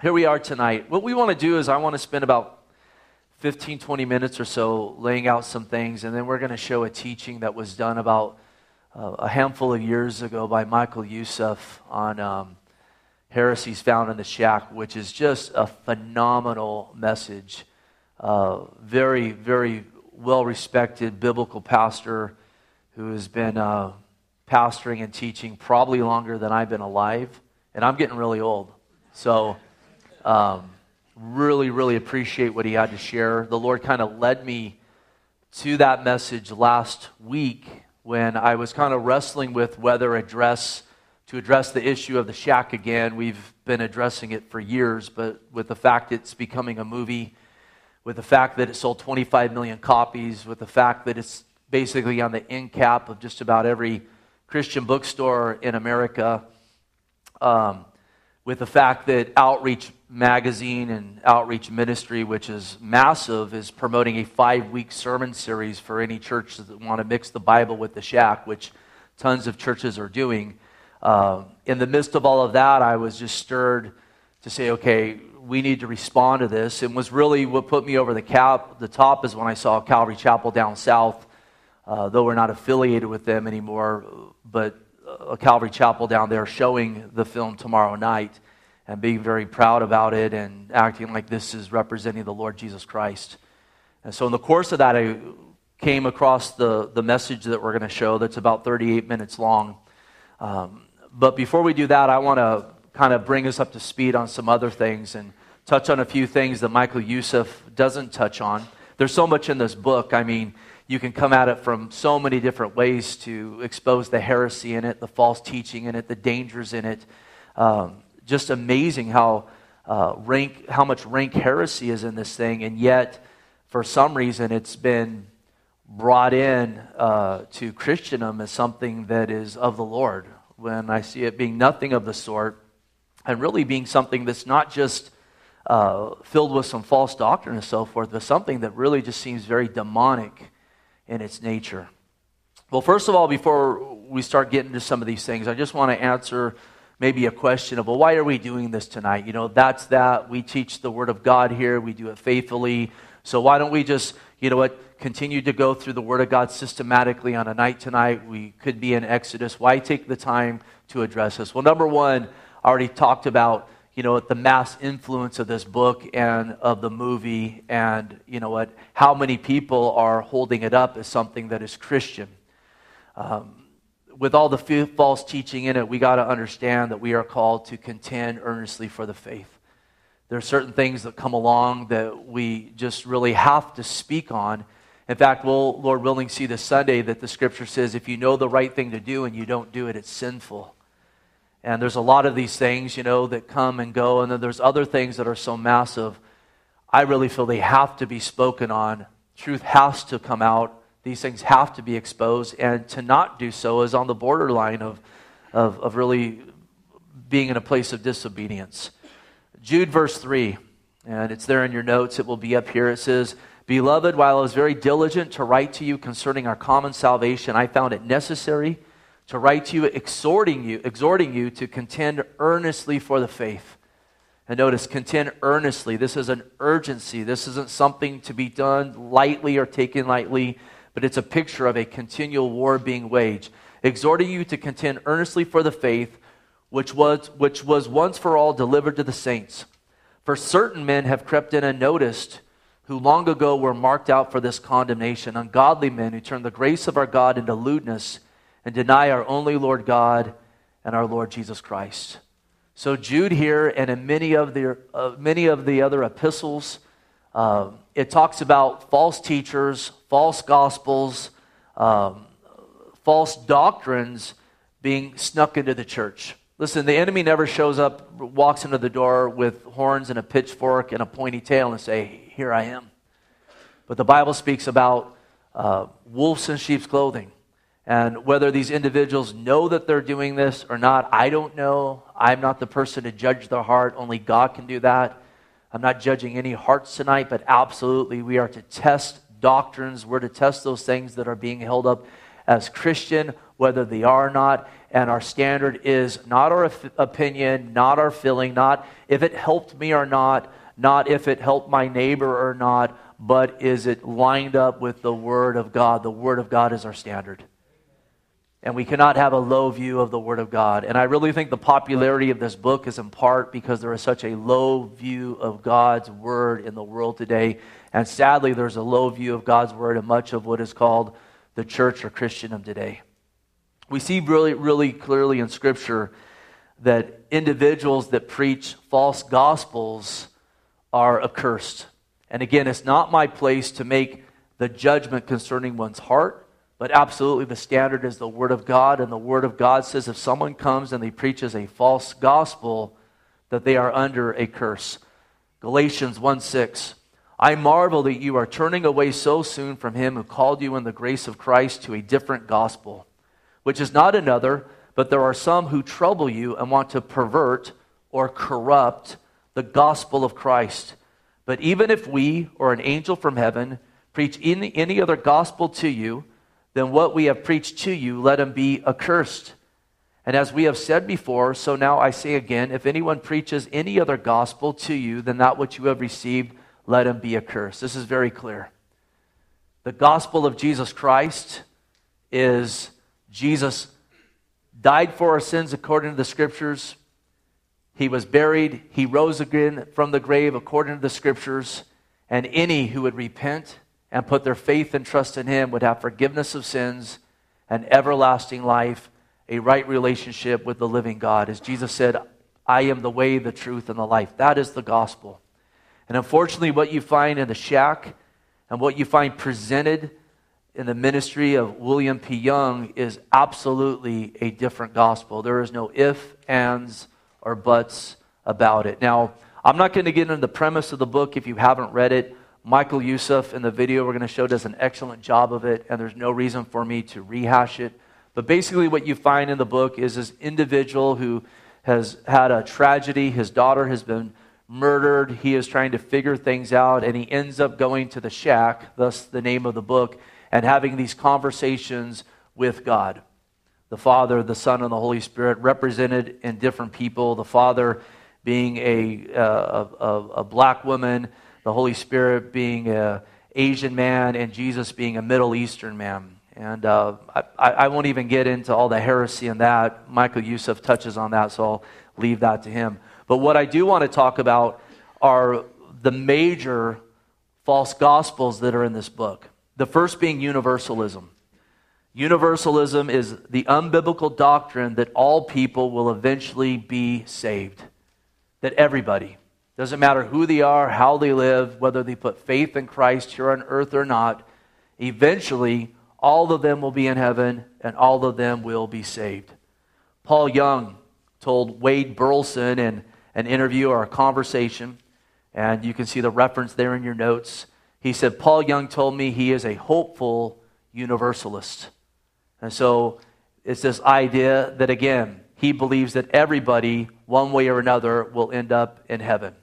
here we are tonight. What we want to do is I want to spend about 15, 20 minutes or so laying out some things, and then we're going to show a teaching that was done about uh, a handful of years ago by Michael Youssef on um, heresies found in the shack, which is just a phenomenal message. Uh, very, very well respected biblical pastor who has been uh, pastoring and teaching probably longer than I've been alive, and I'm getting really old. So, um, really, really appreciate what he had to share. The Lord kind of led me to that message last week when I was kind of wrestling with whether address to address the issue of the shack again. We've been addressing it for years, but with the fact it's becoming a movie, with the fact that it sold 25 million copies, with the fact that it's basically on the end cap of just about every Christian bookstore in America, um, with the fact that Outreach Magazine and Outreach Ministry, which is massive, is promoting a five week sermon series for any church that want to mix the Bible with the shack, which tons of churches are doing. Uh, in the midst of all of that, I was just stirred to say, okay, we need to respond to this. And was really what put me over the, cap, the top is when I saw Calvary Chapel down south, uh, though we're not affiliated with them anymore, but a Calvary Chapel down there showing the film tomorrow night and being very proud about it and acting like this is representing the Lord Jesus Christ. And so, in the course of that, I came across the, the message that we're going to show that's about 38 minutes long. Um, but before we do that, I want to kind of bring us up to speed on some other things and touch on a few things that Michael Youssef doesn't touch on. There's so much in this book. I mean, you can come at it from so many different ways to expose the heresy in it, the false teaching in it, the dangers in it. Um, just amazing how uh, rank, how much rank heresy is in this thing, and yet, for some reason, it's been brought in uh, to Christendom as something that is of the Lord. When I see it being nothing of the sort, and really being something that's not just uh, filled with some false doctrine and so forth, but something that really just seems very demonic in its nature. Well, first of all, before we start getting to some of these things, I just want to answer maybe a question of, well, why are we doing this tonight? You know, that's that. We teach the Word of God here, we do it faithfully. So why don't we just, you know what, continue to go through the Word of God systematically on a night tonight? We could be in Exodus. Why take the time to address this? Well, number one, I already talked about you know, the mass influence of this book and of the movie, and you know what, how many people are holding it up as something that is Christian. Um, with all the false teaching in it, we got to understand that we are called to contend earnestly for the faith. There are certain things that come along that we just really have to speak on. In fact, we'll, Lord willing, see this Sunday that the scripture says if you know the right thing to do and you don't do it, it's sinful. And there's a lot of these things, you know, that come and go. And then there's other things that are so massive. I really feel they have to be spoken on. Truth has to come out. These things have to be exposed. And to not do so is on the borderline of, of, of really being in a place of disobedience. Jude, verse 3, and it's there in your notes. It will be up here. It says, Beloved, while I was very diligent to write to you concerning our common salvation, I found it necessary to write to you, exhorting you, exhorting you to contend earnestly for the faith. And notice, contend earnestly. This is an urgency. This isn't something to be done lightly or taken lightly, but it's a picture of a continual war being waged. Exhorting you to contend earnestly for the faith which was, which was once for all delivered to the saints. For certain men have crept in unnoticed, who long ago were marked out for this condemnation, ungodly men who turned the grace of our God into lewdness and deny our only Lord God and our Lord Jesus Christ. So Jude here and in many of the, uh, many of the other epistles, uh, it talks about false teachers, false gospels, um, false doctrines being snuck into the church. Listen, the enemy never shows up, walks into the door with horns and a pitchfork and a pointy tail and say, Here I am. But the Bible speaks about uh, wolves in sheep's clothing. And whether these individuals know that they're doing this or not, I don't know. I'm not the person to judge their heart. Only God can do that. I'm not judging any hearts tonight, but absolutely we are to test doctrines. We're to test those things that are being held up as Christian, whether they are or not. And our standard is not our opinion, not our feeling, not if it helped me or not, not if it helped my neighbor or not, but is it lined up with the Word of God? The Word of God is our standard. And we cannot have a low view of the Word of God. And I really think the popularity of this book is in part because there is such a low view of God's Word in the world today. And sadly, there's a low view of God's Word in much of what is called the church or Christendom today. We see really, really clearly in Scripture that individuals that preach false gospels are accursed. And again, it's not my place to make the judgment concerning one's heart, but absolutely the standard is the Word of God. And the Word of God says if someone comes and he preaches a false gospel, that they are under a curse. Galatians 1 6. I marvel that you are turning away so soon from him who called you in the grace of Christ to a different gospel, which is not another, but there are some who trouble you and want to pervert or corrupt the gospel of Christ. But even if we or an angel from heaven preach any, any other gospel to you than what we have preached to you, let him be accursed. And as we have said before, so now I say again if anyone preaches any other gospel to you than that which you have received, let him be accursed. This is very clear. The gospel of Jesus Christ is Jesus died for our sins according to the scriptures. He was buried. He rose again from the grave according to the scriptures. And any who would repent and put their faith and trust in him would have forgiveness of sins and everlasting life, a right relationship with the living God. As Jesus said, I am the way, the truth, and the life. That is the gospel. And unfortunately, what you find in the shack and what you find presented in the ministry of William P. Young is absolutely a different gospel. There is no if, ands, or buts about it. Now, I'm not going to get into the premise of the book if you haven't read it. Michael Youssef in the video we're going to show does an excellent job of it, and there's no reason for me to rehash it. But basically, what you find in the book is this individual who has had a tragedy. His daughter has been murdered. He is trying to figure things out, and he ends up going to the shack, thus the name of the book, and having these conversations with God the Father, the Son, and the Holy Spirit represented in different people. The Father being a, uh, a, a, black woman, the Holy Spirit being an Asian man, and Jesus being a Middle Eastern man. And uh, I, I, won't even get into all the heresy in that. Michael Youssef touches on that, so I'll leave that to him. But what I do want to talk about are the major false gospels that are in this book. The first being universalism. Universalism is the unbiblical doctrine that all people will eventually be saved. That everybody, doesn't matter who they are, how they live, whether they put faith in Christ here on earth or not, eventually all of them will be in heaven and all of them will be saved. Paul Young told Wade Burleson in an interview or a conversation, and you can see the reference there in your notes. He said, Paul Young told me he is a hopeful universalist. And so it's this idea that, again, he believes that everybody, one way or another, will end up in heaven.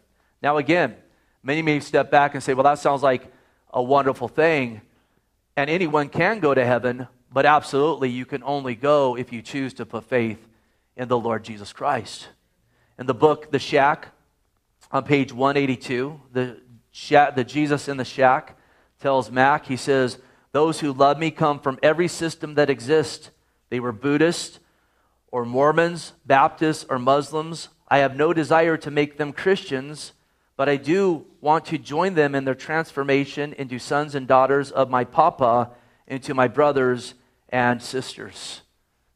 Now, again, many may step back and say, well, that sounds like a wonderful thing, and anyone can go to heaven, but absolutely you can only go if you choose to put faith in the Lord Jesus Christ. In the book, The Shack, on page 182, the, shack, the Jesus in the Shack tells Mac, he says, those who love me come from every system that exists. They were Buddhists or Mormons, Baptists or Muslims. I have no desire to make them Christians, but I do want to join them in their transformation into sons and daughters of my Papa, into my brothers and sisters.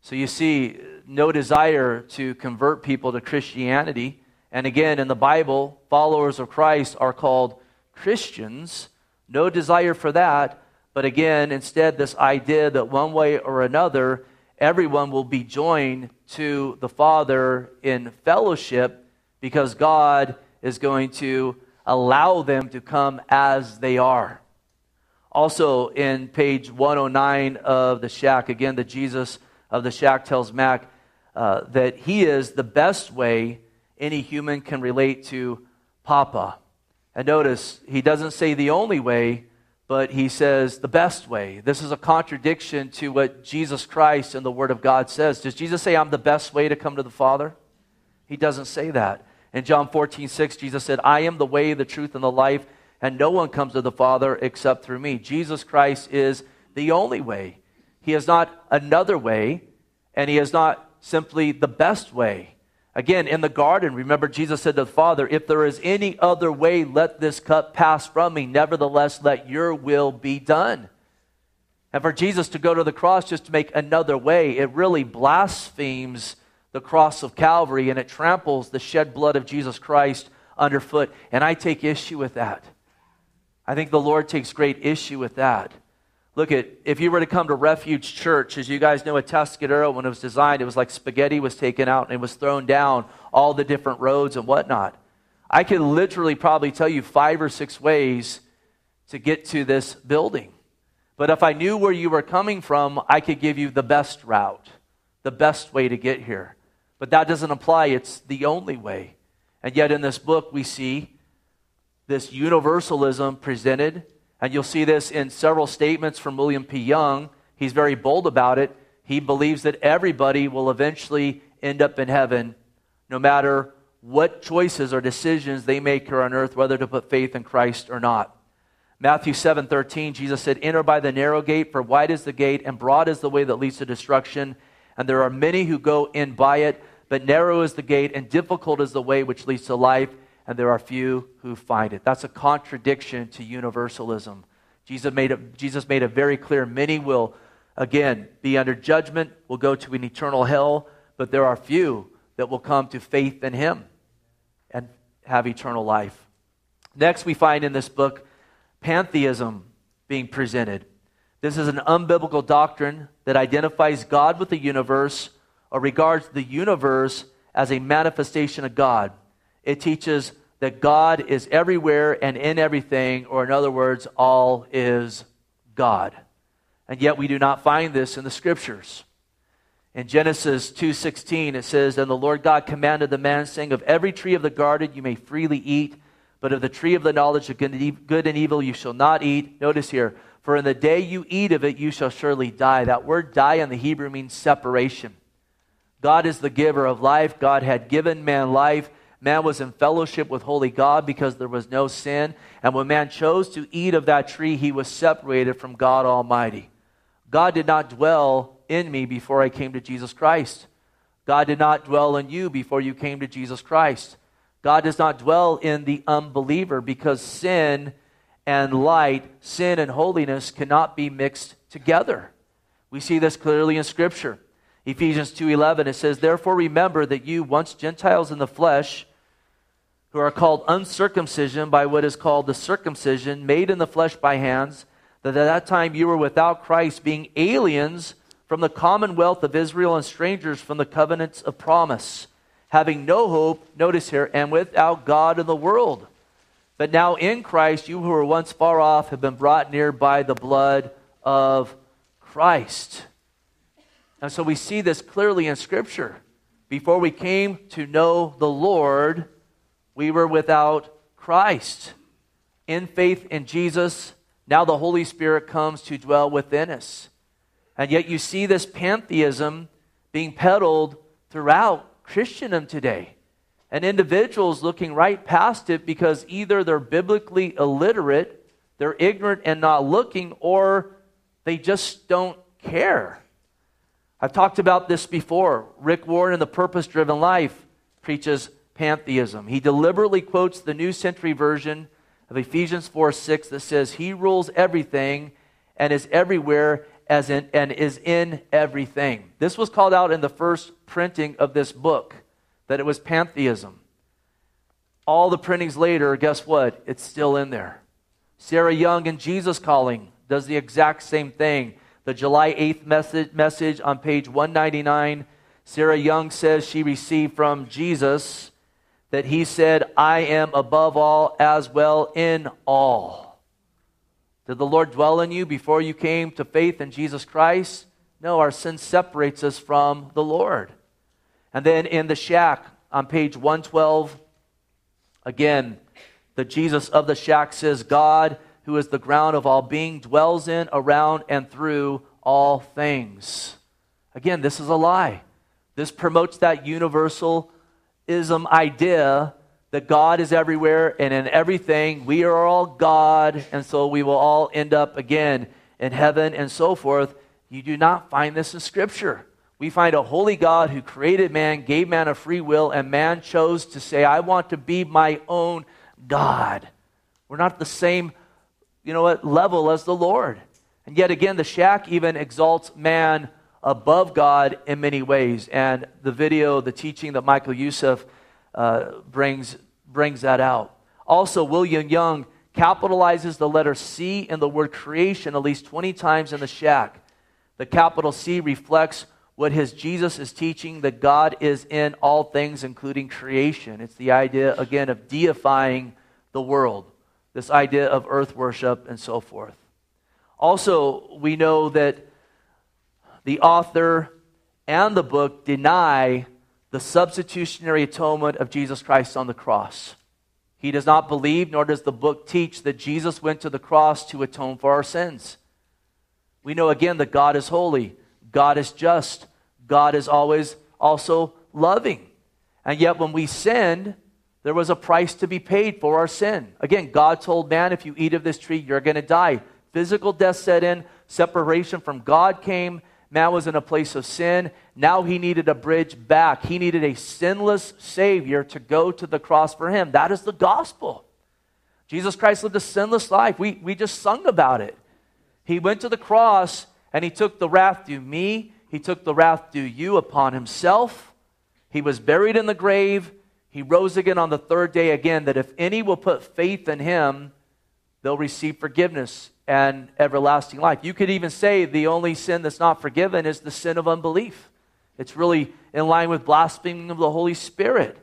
So you see, no desire to convert people to Christianity. And again, in the Bible, followers of Christ are called Christians. No desire for that. But again, instead, this idea that one way or another, everyone will be joined to the Father in fellowship because God is going to allow them to come as they are. Also, in page 109 of the shack, again, the Jesus of the shack tells Mac uh, that he is the best way any human can relate to Papa. And notice, he doesn't say the only way, but he says the best way. This is a contradiction to what Jesus Christ and the Word of God says. Does Jesus say, I'm the best way to come to the Father? He doesn't say that. In John 14, 6, Jesus said, I am the way, the truth, and the life, and no one comes to the Father except through me. Jesus Christ is the only way. He is not another way, and He is not simply the best way. Again, in the garden, remember Jesus said to the Father, If there is any other way, let this cup pass from me. Nevertheless, let your will be done. And for Jesus to go to the cross just to make another way, it really blasphemes the cross of Calvary and it tramples the shed blood of Jesus Christ underfoot. And I take issue with that. I think the Lord takes great issue with that. Look at, if you were to come to Refuge Church, as you guys know, at Tuscadero, when it was designed, it was like spaghetti was taken out and it was thrown down all the different roads and whatnot. I could literally probably tell you five or six ways to get to this building. But if I knew where you were coming from, I could give you the best route, the best way to get here. But that doesn't apply, it's the only way. And yet, in this book, we see this universalism presented. And you'll see this in several statements from William P. Young. He's very bold about it. He believes that everybody will eventually end up in heaven, no matter what choices or decisions they make here on earth, whether to put faith in Christ or not. Matthew 7:13 Jesus said, "Enter by the narrow gate, for wide is the gate and broad is the way that leads to destruction, and there are many who go in by it, but narrow is the gate and difficult is the way which leads to life, and there are few who find it. That's a contradiction to universalism. Jesus made it, Jesus made it very clear many will, again, be under judgment, will go to an eternal hell, but there are few that will come to faith in Him and have eternal life. Next, we find in this book pantheism being presented. This is an unbiblical doctrine that identifies God with the universe or regards the universe as a manifestation of God. It teaches that God is everywhere and in everything, or in other words, all is God. And yet we do not find this in the scriptures. In Genesis 2:16 it says, "And the Lord God commanded the man saying, of every tree of the garden you may freely eat, but of the tree of the knowledge of good and evil you shall not eat." Notice here, "For in the day you eat of it you shall surely die." That word die in the Hebrew means separation. God is the giver of life. God had given man life. Man was in fellowship with holy God because there was no sin. And when man chose to eat of that tree, he was separated from God Almighty. God did not dwell in me before I came to Jesus Christ. God did not dwell in you before you came to Jesus Christ. God does not dwell in the unbeliever because sin and light, sin and holiness cannot be mixed together. We see this clearly in Scripture. Ephesians 2:11 it says therefore remember that you once Gentiles in the flesh who are called uncircumcision by what is called the circumcision made in the flesh by hands that at that time you were without Christ being aliens from the commonwealth of Israel and strangers from the covenants of promise having no hope notice here and without God in the world. But now in Christ you who were once far off have been brought near by the blood of Christ and so we see this clearly in Scripture. Before we came to know the Lord, we were without Christ. In faith in Jesus, now the Holy Spirit comes to dwell within us. And yet you see this pantheism being peddled throughout Christendom today. And individuals looking right past it because either they're biblically illiterate, they're ignorant and not looking, or they just don't care. I've talked about this before. Rick Warren in The Purpose Driven Life preaches pantheism. He deliberately quotes the New Century Version of Ephesians 4 6 that says, He rules everything and is everywhere as in, and is in everything. This was called out in the first printing of this book, that it was pantheism. All the printings later, guess what? It's still in there. Sarah Young in Jesus Calling does the exact same thing. The July 8th message, message on page 199, Sarah Young says she received from Jesus that he said, I am above all as well in all. Did the Lord dwell in you before you came to faith in Jesus Christ? No, our sin separates us from the Lord. And then in the shack on page 112, again, the Jesus of the shack says, God who is the ground of all being, dwells in, around, and through all things. Again, this is a lie. This promotes that universalism idea that God is everywhere and in everything. We are all God, and so we will all end up again in heaven and so forth. You do not find this in Scripture. We find a holy God who created man, gave man a free will, and man chose to say, I want to be my own God. We're not the same, you know what, level as the Lord. And yet again, the shack even exalts man above God in many ways. And the video, the teaching that Michael Youssef uh, brings, brings that out. Also, William Young capitalizes the letter C in the word creation at least 20 times in the shack. The capital C reflects what his Jesus is teaching that God is in all things, including creation. It's the idea, again, of deifying the world, this idea of earth worship and so forth. Also, we know that the author and the book deny the substitutionary atonement of Jesus Christ on the cross. He does not believe, nor does the book teach, that Jesus went to the cross to atone for our sins. We know again that God is holy, God is just, God is always also loving. And yet, when we sinned, there was a price to be paid for our sin. Again, God told man, if you eat of this tree, you're going to die. Physical death set in, separation from God came, Man was in a place of sin. Now he needed a bridge back. He needed a sinless Savior to go to the cross for him. That is the gospel. Jesus Christ lived a sinless life. We, we just sung about it. He went to the cross and he took the wrath due me, he took the wrath due you upon himself. He was buried in the grave. He rose again on the third day again, that if any will put faith in him, they'll receive forgiveness and everlasting life. You could even say the only sin that's not forgiven is the sin of unbelief. It's really in line with blaspheming of the Holy Spirit.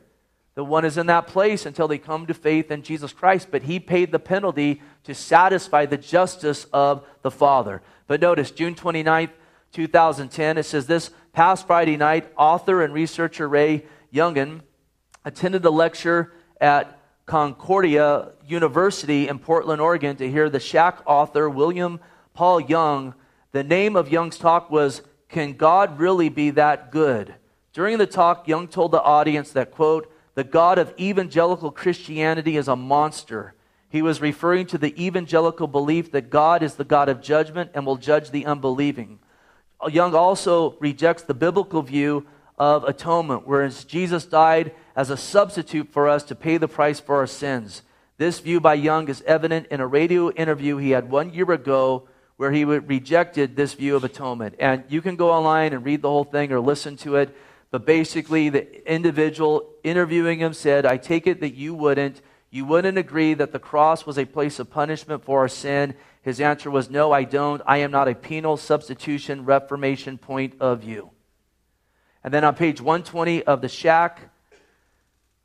The one is in that place until they come to faith in Jesus Christ, but he paid the penalty to satisfy the justice of the Father. But notice, June 29th, 2010, it says this past Friday night, author and researcher Ray Yungen attended a lecture at Concordia University in Portland, Oregon, to hear the Shack author William Paul Young. The name of Young's talk was Can God Really Be That Good? During the talk, Young told the audience that, quote, the God of evangelical Christianity is a monster. He was referring to the evangelical belief that God is the God of judgment and will judge the unbelieving. Young also rejects the biblical view of atonement, whereas Jesus died as a substitute for us to pay the price for our sins. This view by Young is evident in a radio interview he had one year ago where he rejected this view of atonement. And you can go online and read the whole thing or listen to it. But basically, the individual interviewing him said, I take it that you wouldn't. You wouldn't agree that the cross was a place of punishment for our sin. His answer was, No, I don't. I am not a penal substitution reformation point of view. And then on page 120 of the shack,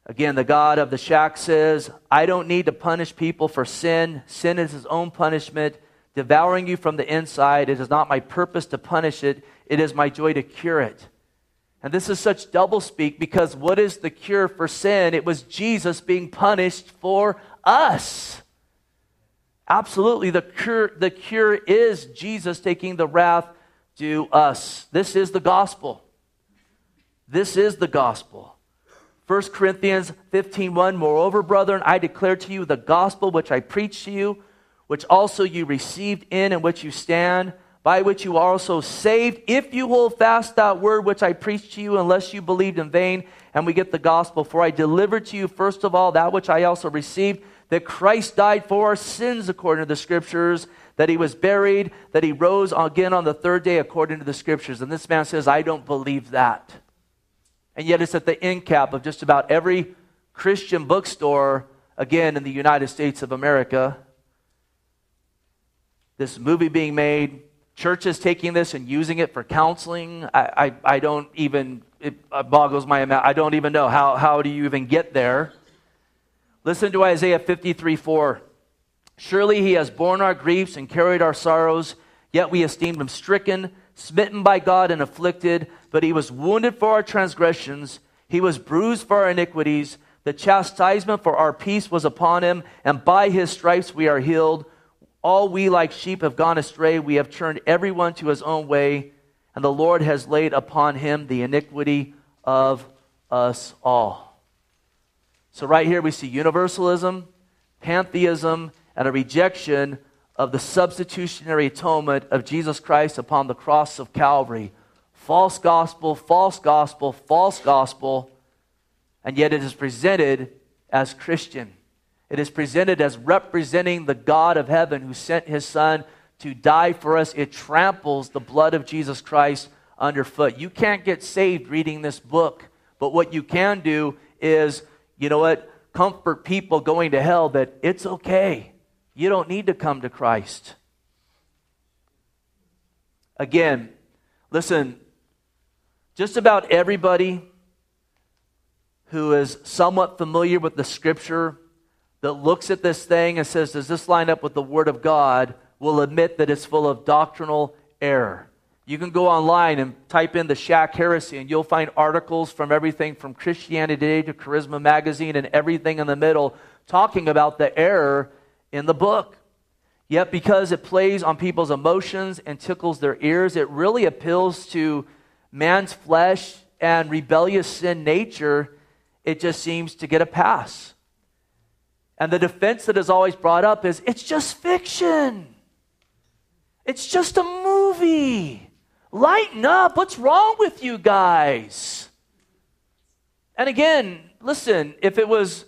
Again, the God of the shack says, I don't need to punish people for sin. Sin is his own punishment, devouring you from the inside. It is not my purpose to punish it, it is my joy to cure it. And this is such doublespeak because what is the cure for sin? It was Jesus being punished for us. Absolutely, the cure, the cure is Jesus taking the wrath to us. This is the gospel. This is the gospel. 1 Corinthians 15:1 Moreover, brethren, I declare to you the gospel which I preached to you, which also you received in and which you stand, by which you are also saved, if you hold fast that word which I preached to you, unless you believed in vain. And we get the gospel. For I delivered to you first of all that which I also received, that Christ died for our sins according to the scriptures, that he was buried, that he rose again on the third day according to the scriptures. And this man says, I don't believe that. And yet it's at the end cap of just about every Christian bookstore, again, in the United States of America. This movie being made, churches taking this and using it for counseling. I, I, I don't even, it boggles my mind. I don't even know. How, how do you even get there? Listen to Isaiah 53 4. Surely he has borne our griefs and carried our sorrows, yet we esteemed him stricken, smitten by God, and afflicted but he was wounded for our transgressions, he was bruised for our iniquities. The chastisement for our peace was upon him, and by his stripes we are healed. All we like sheep have gone astray. We have turned everyone to his own way, and the Lord has laid upon him the iniquity of us all. So, right here, we see universalism, pantheism, and a rejection of the substitutionary atonement of Jesus Christ upon the cross of Calvary. False gospel, false gospel, false gospel, and yet it is presented as Christian. It is presented as representing the God of heaven who sent his Son to die for us. It tramples the blood of Jesus Christ underfoot. You can't get saved reading this book, but what you can do is, you know what, comfort people going to hell that it's okay. You don't need to come to Christ. Again, listen, just about everybody who is somewhat familiar with the scripture that looks at this thing and says, Does this line up with the Word of God? will admit that it's full of doctrinal error. You can go online and type in the Shack Heresy, and you'll find articles from everything from Christianity Today to Charisma Magazine and everything in the middle talking about the error in the book. Yet, because it plays on people's emotions and tickles their ears, it really appeals to man's flesh and rebellious sin nature. It just seems to get a pass. And the defense that is always brought up is it's just fiction. It's just a movie. Lighten up. What's wrong with you guys? And again, listen, if it was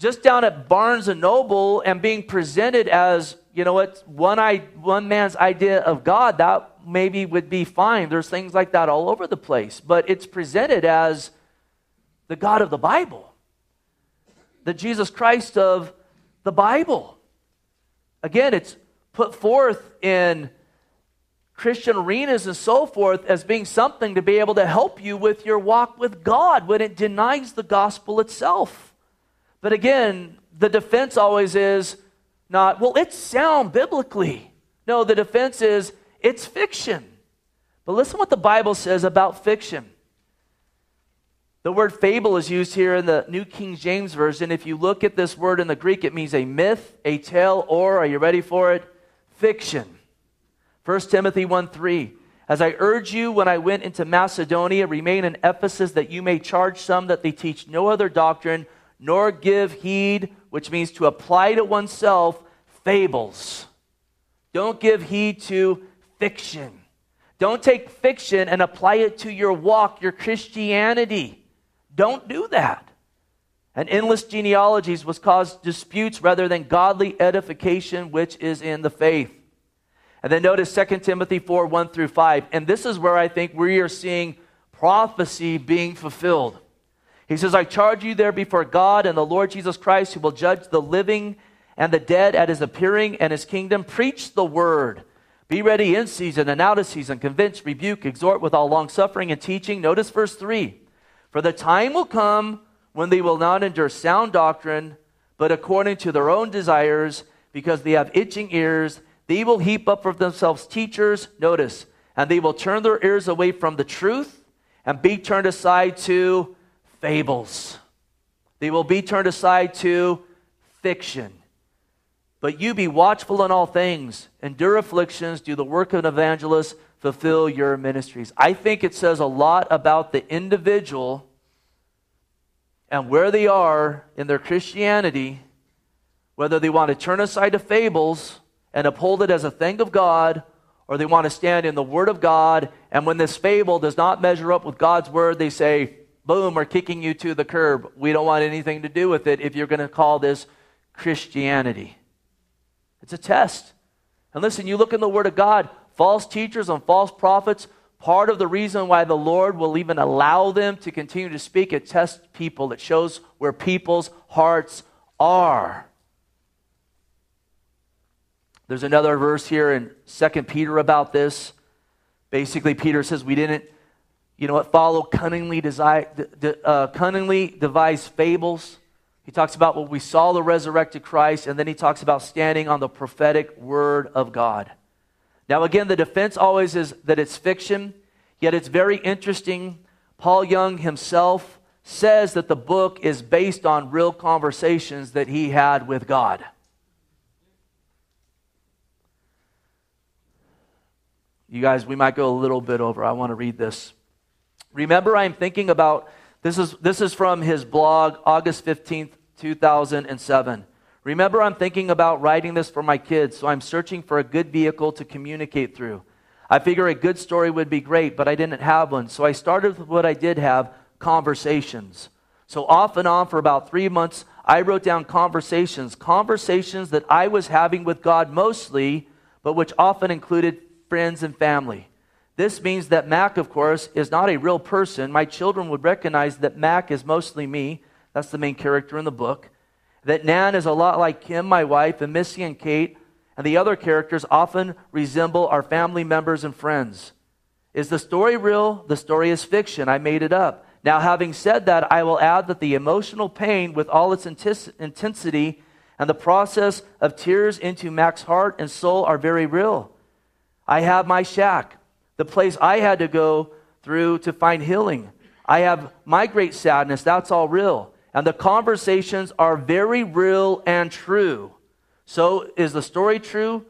just down at Barnes and Noble and being presented as, you know what, one, I, one man's idea of God, that maybe would be fine. There's things like that all over the place. But it's presented as the God of the Bible the Jesus Christ of the Bible. Again, it's put forth in Christian arenas and so forth as being something to be able to help you with your walk with God when it denies the gospel itself. But again, the defense always is not, well, it's sound biblically. No, the defense is, it's fiction. But listen what the Bible says about fiction. The word fable is used here in the New King James Version. If you look at this word in the Greek, it means a myth, a tale, or, are you ready for it? Fiction. 1 Timothy 1 3. As I urge you when I went into Macedonia, remain in Ephesus that you may charge some that they teach no other doctrine, nor give heed, which means to apply to oneself, fables. Don't give heed to fiction. Don't take fiction and apply it to your walk, your Christianity. Don't do that. And endless genealogies was cause disputes rather than godly edification, which is in the faith. And then notice 2 Timothy 4 1 through 5. And this is where I think we are seeing prophecy being fulfilled. He says, I charge you there before God and the Lord Jesus Christ, who will judge the living and the dead at his appearing and his kingdom. Preach the word. Be ready in season and out of season. Convince, rebuke, exhort with all long suffering and teaching. Notice verse 3. For the time will come when they will not endure sound doctrine, but according to their own desires, because they have itching ears, they will heap up for themselves teachers, notice, and they will turn their ears away from the truth and be turned aside to fables. They will be turned aside to fiction. But you be watchful in all things, endure afflictions, do the work of an evangelist fulfill your ministries. I think it says a lot about the individual and where they are in their Christianity, whether they want to turn aside to fables and uphold it as a thing of God, or they want to stand in the Word of God, and when this fable does not measure up with God's Word, they say, boom, we're kicking you to the curb. We don't want anything to do with it if you're going to call this Christianity. It's a test. And listen, you look in the Word of God, false teachers and false prophets, part of the reason why the Lord will even allow them to continue to speak, it tests people. It shows where people's hearts are. There's another verse here in Second Peter about this. Basically, Peter says, We didn't, you know what, follow cunningly, desi- uh, cunningly devised fables. He talks about what we saw the resurrected Christ, and then he talks about standing on the prophetic word of God. Now, again, the defense always is that it's fiction, yet it's very interesting. Paul Young himself says that the book is based on real conversations that he had with God. You guys, we might go a little bit over. I want to read this. Remember, I'm thinking about this is, this is from his blog, August 15th, 2007. Remember, I'm thinking about writing this for my kids, so I'm searching for a good vehicle to communicate through. I figure a good story would be great, but I didn't have one, so I started with what I did have conversations. So, off and on for about three months, I wrote down conversations, conversations that I was having with God mostly, but which often included friends and family. This means that Mac, of course, is not a real person. My children would recognize that Mac is mostly me. That's the main character in the book. That Nan is a lot like Kim, my wife, and Missy and Kate, and the other characters often resemble our family members and friends. Is the story real? The story is fiction. I made it up. Now, having said that, I will add that the emotional pain, with all its intensity, and the process of tears into Mac's heart and soul are very real. I have my shack, the place I had to go through to find healing. I have my great sadness, that's all real. And the conversations are very real and true. So, is the story true?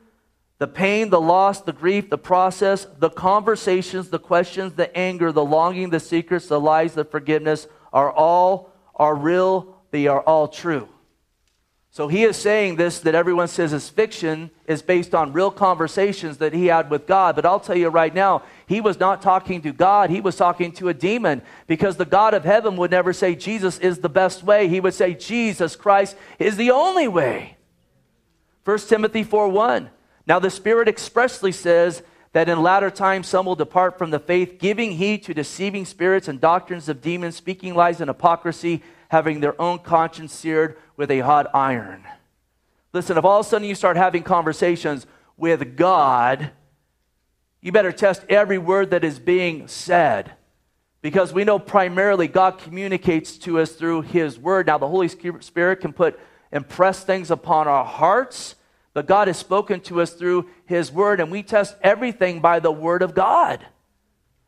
The pain, the loss, the grief, the process, the conversations, the questions, the anger, the longing, the secrets, the lies, the forgiveness are all are real, they are all true. So he is saying this that everyone says is fiction is based on real conversations that he had with God. But I'll tell you right now, he was not talking to God, he was talking to a demon because the God of heaven would never say Jesus is the best way. He would say Jesus Christ is the only way. 1 Timothy 4 1. Now the Spirit expressly says that in latter times some will depart from the faith, giving heed to deceiving spirits and doctrines of demons, speaking lies and hypocrisy having their own conscience seared with a hot iron. Listen, if all of a sudden you start having conversations with God, you better test every word that is being said. Because we know primarily God communicates to us through His Word. Now, the Holy Spirit can put, impress things upon our hearts, but God has spoken to us through His Word, and we test everything by the Word of God.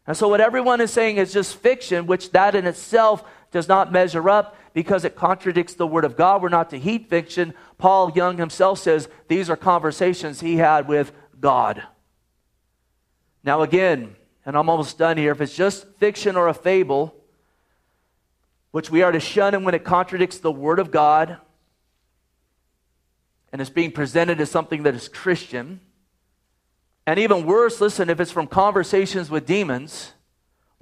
And so, what everyone is saying is just fiction, which that in itself does not measure up because it contradicts the Word of God. We're not to heed fiction. Paul Young himself says these are conversations he had with God. Now, again, and I'm almost done here, if it's just fiction or a fable, which we are to shun and when it contradicts the Word of God and it's being presented as something that is Christian, and even worse, listen, if it's from conversations with demons,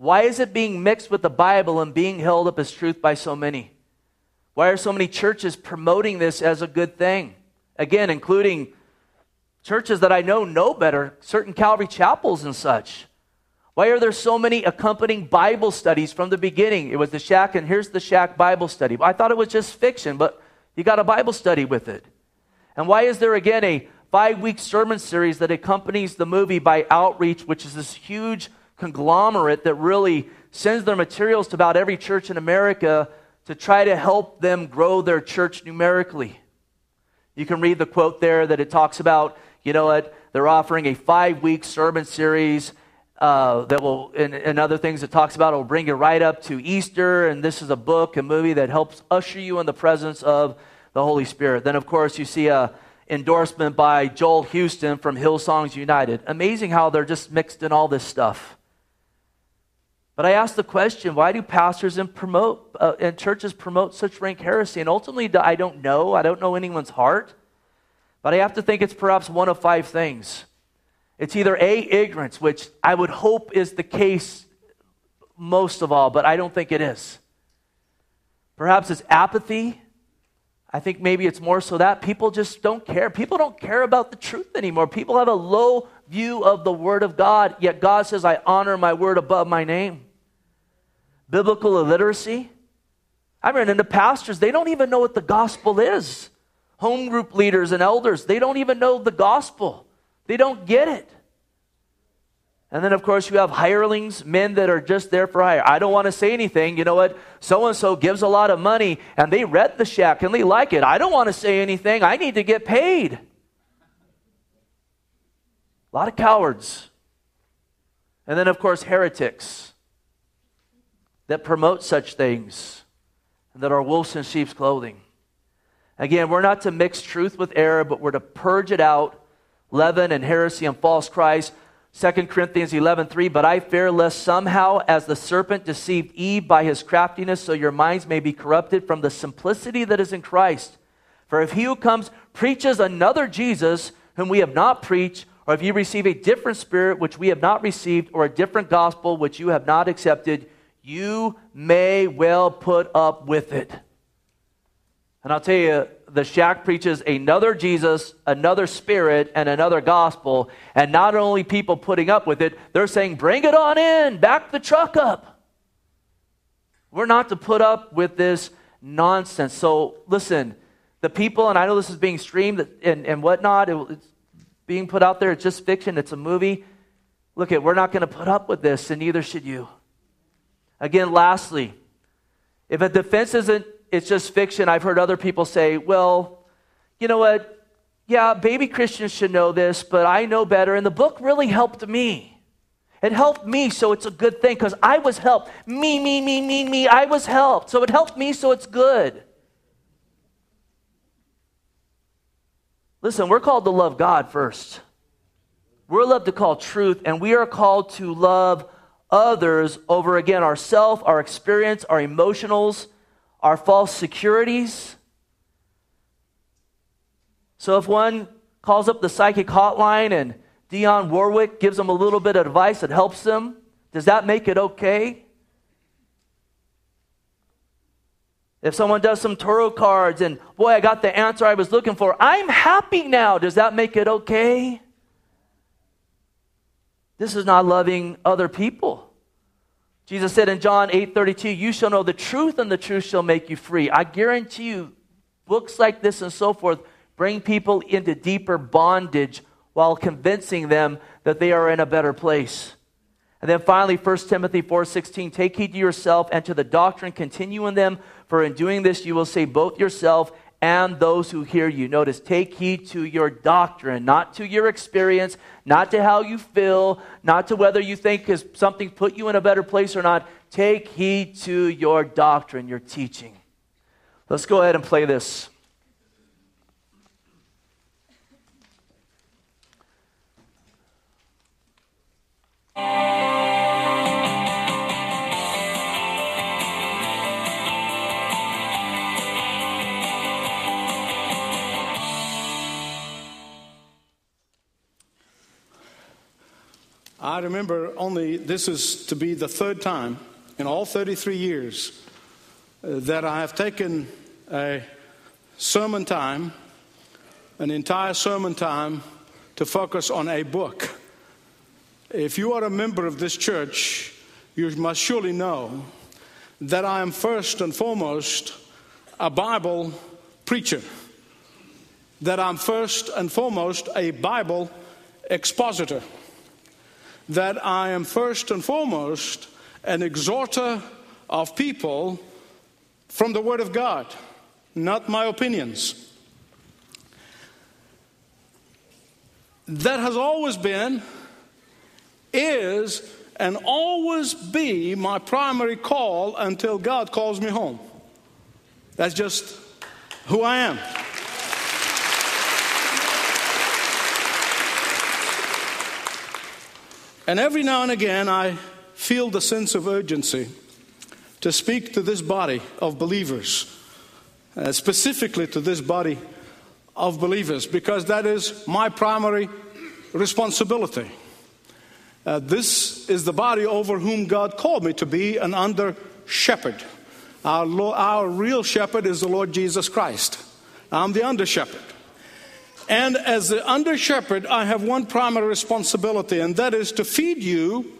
why is it being mixed with the Bible and being held up as truth by so many? Why are so many churches promoting this as a good thing? Again, including churches that I know know better, certain Calvary chapels and such. Why are there so many accompanying Bible studies from the beginning? It was the shack, and here's the shack Bible study. I thought it was just fiction, but you got a Bible study with it. And why is there again a five week sermon series that accompanies the movie by Outreach, which is this huge conglomerate that really sends their materials to about every church in America to try to help them grow their church numerically. You can read the quote there that it talks about, you know what, they're offering a five week sermon series uh, that will, and, and, other things it talks about, will bring you right up to Easter. And this is a book, a movie that helps usher you in the presence of the Holy Spirit. Then, of course, you see a endorsement by Joel Houston from Hillsongs United. Amazing how they're just mixed in all this stuff. But I ask the question why do pastors and, promote, uh, and churches promote such rank heresy? And ultimately, I don't know. I don't know anyone's heart. But I have to think it's perhaps one of five things. It's either A, ignorance, which I would hope is the case most of all, but I don't think it is. Perhaps it's apathy. I think maybe it's more so that people just don't care. People don't care about the truth anymore. People have a low view of the Word of God, yet God says, I honor my Word above my name biblical illiteracy. I ran into pastors, they don't even know what the gospel is. Home group leaders and elders, they don't even know the gospel. They don't get it. And then, of course, you have hirelings, men that are just there for hire. I don't want to say anything. You know what? So and so gives a lot of money and they rent the shack and they like it. I don't want to say anything. I need to get paid. A lot of cowards. And then, of course, heretics that promote such things that are wolves in sheep's clothing. Again, we're not to mix truth with error, but we're to purge it out, leaven and heresy and false Christ, 2 Corinthians 11:3 But I fear lest somehow as the serpent deceived Eve by his craftiness so your minds may be corrupted from the simplicity that is in Christ. For if he who comes preaches another Jesus whom we have not preached or if you receive a different spirit which we have not received or a different gospel which you have not accepted you may well put up with it. And I'll tell you, the shack preaches another Jesus, another spirit, and another gospel. And not only people putting up with it, they're saying, bring it on in, back the truck up. We're not to put up with this nonsense. So listen, the people, and I know this is being streamed and, and whatnot, it, it's being put out there, it's just fiction, it's a movie. Look at, we're not going to put up with this, and neither should you. Again, lastly, if a defense isn't it's just fiction. I've heard other people say, well, you know what? Yeah, baby Christians should know this, but I know better. And the book really helped me. It helped me, so it's a good thing because I was helped. Me, me, me, me, me. I was helped. So it helped me, so it's good. Listen, we're called to love God first. We're loved to call truth, and we are called to love others over again ourself, our experience, our emotionals, our false securities. So if one calls up the psychic hotline and Dionne Warwick gives them a little bit of advice that helps them, does that make it okay? If someone does some tarot cards and, boy, I got the answer I was looking for, I'm happy now, does that make it okay? This is not loving other people. Jesus said in John 8 32, You shall know the truth, and the truth shall make you free. I guarantee you, books like this and so forth bring people into deeper bondage while convincing them that they are in a better place. And then finally, 1 Timothy 4:16, take heed to yourself and to the doctrine, continue in them, for in doing this you will save both yourself and those who hear you. Notice, take heed to your doctrine, not to your experience, not to how you feel, not to whether you think has something put you in a better place or not. Take heed to your doctrine, your teaching. Let's go ahead and play this. I remember only this is to be the third time in all 33 years uh, that I have taken a sermon time, an entire sermon time, to focus on a book. If you are a member of this church, you must surely know that I am first and foremost a Bible preacher, that I'm first and foremost a Bible expositor that I am first and foremost an exhorter of people from the Word of God, not my opinions. That has always been, is, and always be my primary call until God calls me home. That's just who I am. And every now and again, I feel the sense of urgency to speak to this body of believers, uh, specifically to this body of believers, because that is my primary responsibility. Uh, this is the body over whom God called me to be an under shepherd. Our, our real shepherd is the Lord Jesus Christ. I'm the under shepherd. And as the under shepherd, I have one primary responsibility, and that is to feed you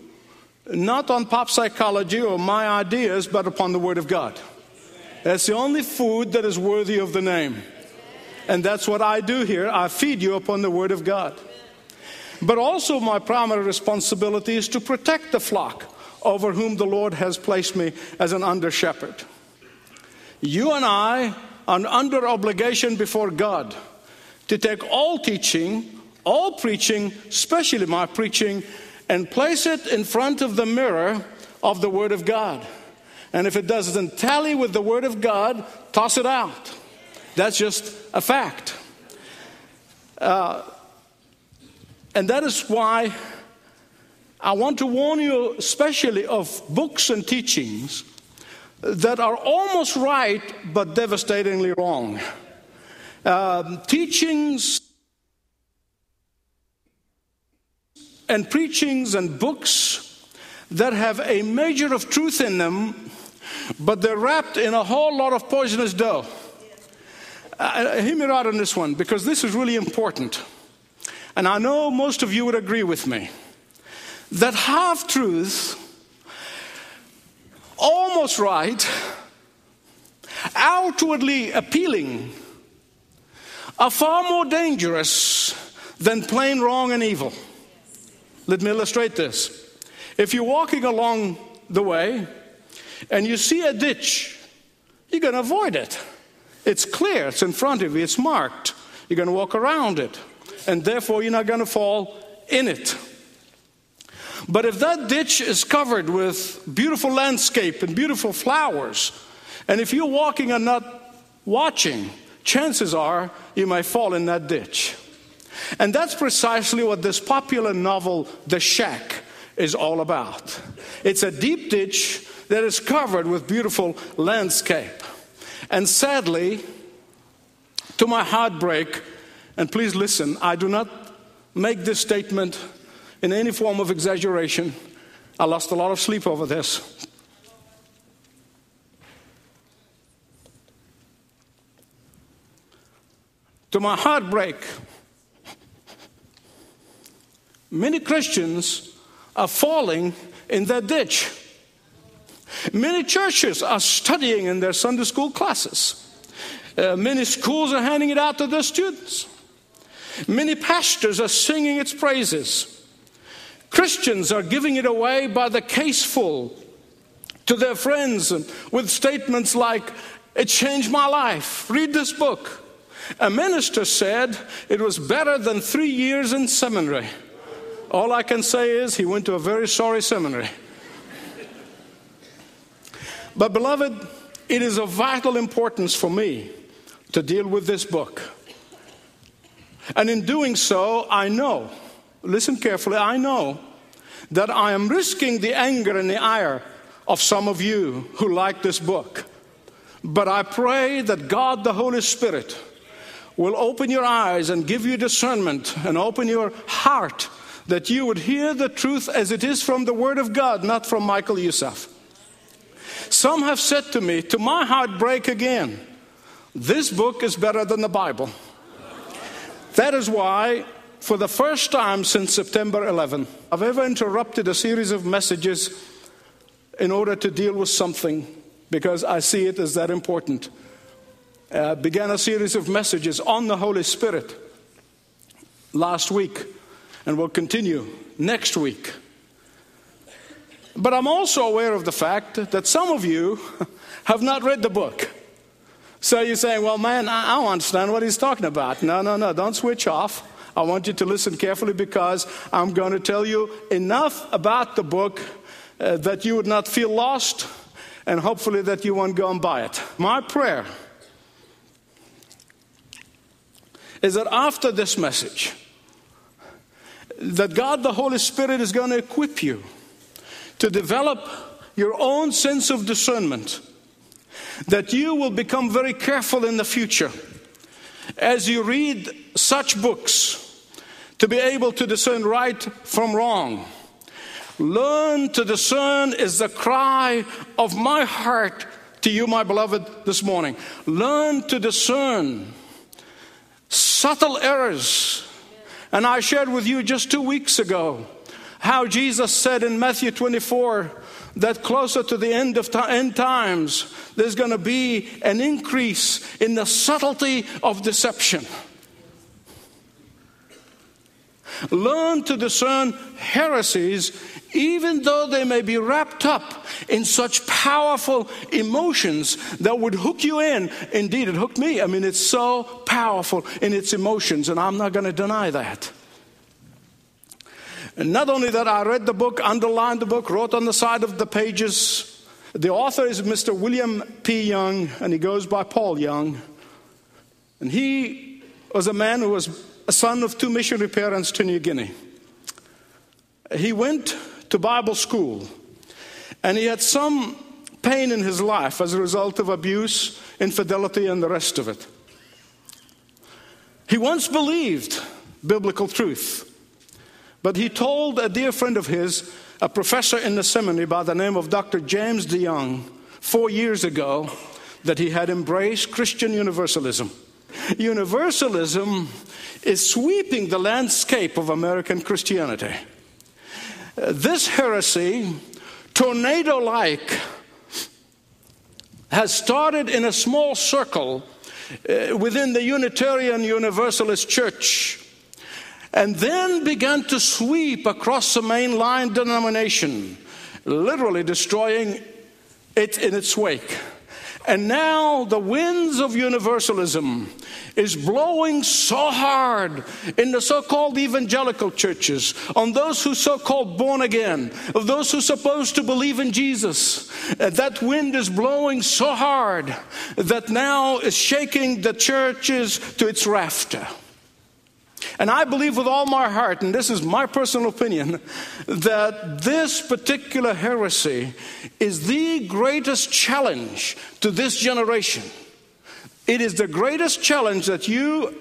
not on pop psychology or my ideas, but upon the Word of God. That's the only food that is worthy of the name. And that's what I do here. I feed you upon the Word of God. But also, my primary responsibility is to protect the flock over whom the Lord has placed me as an under shepherd. You and I are under obligation before God to take all teaching, all preaching, especially my preaching, and place it in front of the mirror of the Word of God. And if it doesn't tally with the Word of God, toss it out. That's just a fact. Uh, and that is why I want to warn you especially of books and teachings that are almost right but devastatingly wrong. Um, teachings and preachings and books that have a measure of truth in them, but they're wrapped in a whole lot of poisonous dough. Uh, uh hear me out on this one because this is really important. And I know most of you would agree with me that half truths, almost right, outwardly appealing, are far more dangerous than plain wrong and evil. Let me illustrate this. If you're walking along the way and you see a ditch, you're going to avoid it. It's clear, it's in front of you, it's marked. You're going to walk around it, and therefore you're not going to fall in it. But if that ditch is covered with beautiful landscape and beautiful flowers, and if you're walking and not watching, chances are you might fall in that ditch. And that's precisely what this popular novel, The Shack, is all about. It's a deep ditch that is covered with beautiful landscape. And sadly, to my heartbreak, and please listen, I do not make this statement in any form of exaggeration. I lost a lot of sleep over this. To my heartbreak, many Christians are falling in that ditch. Many churches are studying in their Sunday school classes. Uh, many schools are handing it out to their students. Many pastors are singing its praises. Christians are giving it away by the caseful to their friends with statements like, It changed my life. Read this book. A minister said it was better than three years in seminary. All I can say is he went to a very sorry seminary. But, beloved, it is of vital importance for me to deal with this book. And in doing so, I know listen carefully, I know that I am risking the anger and the ire of some of you who like this book. But I pray that God, the Holy Spirit, will open your eyes and give you discernment and open your heart that you would hear the truth as it is from the Word of God, not from Michael Youssef. Some have said to me, to my heart break again, this book is better than the Bible. That is why for the first time since September 11, I've ever interrupted a series of messages in order to deal with something because I see it as that important. Uh, began a series of messages on the Holy Spirit last week and will continue next week. But I'm also aware of the fact that some of you have not read the book. So you're saying, well, man, I don't understand what he's talking about. No, no, no, don't switch off. I want you to listen carefully because I'm going to tell you enough about the book uh, that you would not feel lost and hopefully that you won't go and buy it. My prayer is that after this message, that God the Holy Spirit is going to equip you to develop your own sense of discernment, that you will become very careful in the future as you read such books to be able to discern right from wrong. Learn to discern is the cry of my heart to you, my beloved, this morning. Learn to discern subtle errors. And I shared with you just two weeks ago how Jesus said in Matthew 24 that closer to the end of end times, there's going to be an increase in the subtlety of deception. Learn to discern heresies, even though they may be wrapped up in such powerful emotions that would hook you in. Indeed, it hooked me. I mean, it's so powerful in its emotions, and I'm not going to deny that. And not only that, I read the book, underlined the book, wrote on the side of the pages. The author is Mr. William P. Young, and he goes by Paul Young. And he was a man who was a son of two missionary parents to New Guinea. He went to Bible school. And he had some pain in his life as a result of abuse, infidelity, and the rest of it. He once believed biblical truth, but he told a dear friend of his, a professor in the seminary by the name of Dr. James DeYoung, four years ago, that he had embraced Christian universalism. Universalism is sweeping the landscape of American Christianity. This heresy, tornado like, has started in a small circle uh, within the Unitarian Universalist Church and then began to sweep across the mainline denomination, literally destroying it in its wake. And now the winds of universalism is blowing so hard in the so-called evangelical churches on those who so-called born again, of those who supposed to believe in Jesus. Uh, that wind is blowing so hard that now is shaking the churches to its rafter. And I believe with all my heart, and this is my personal opinion, that this particular heresy is the greatest challenge to this generation. It is the greatest challenge that you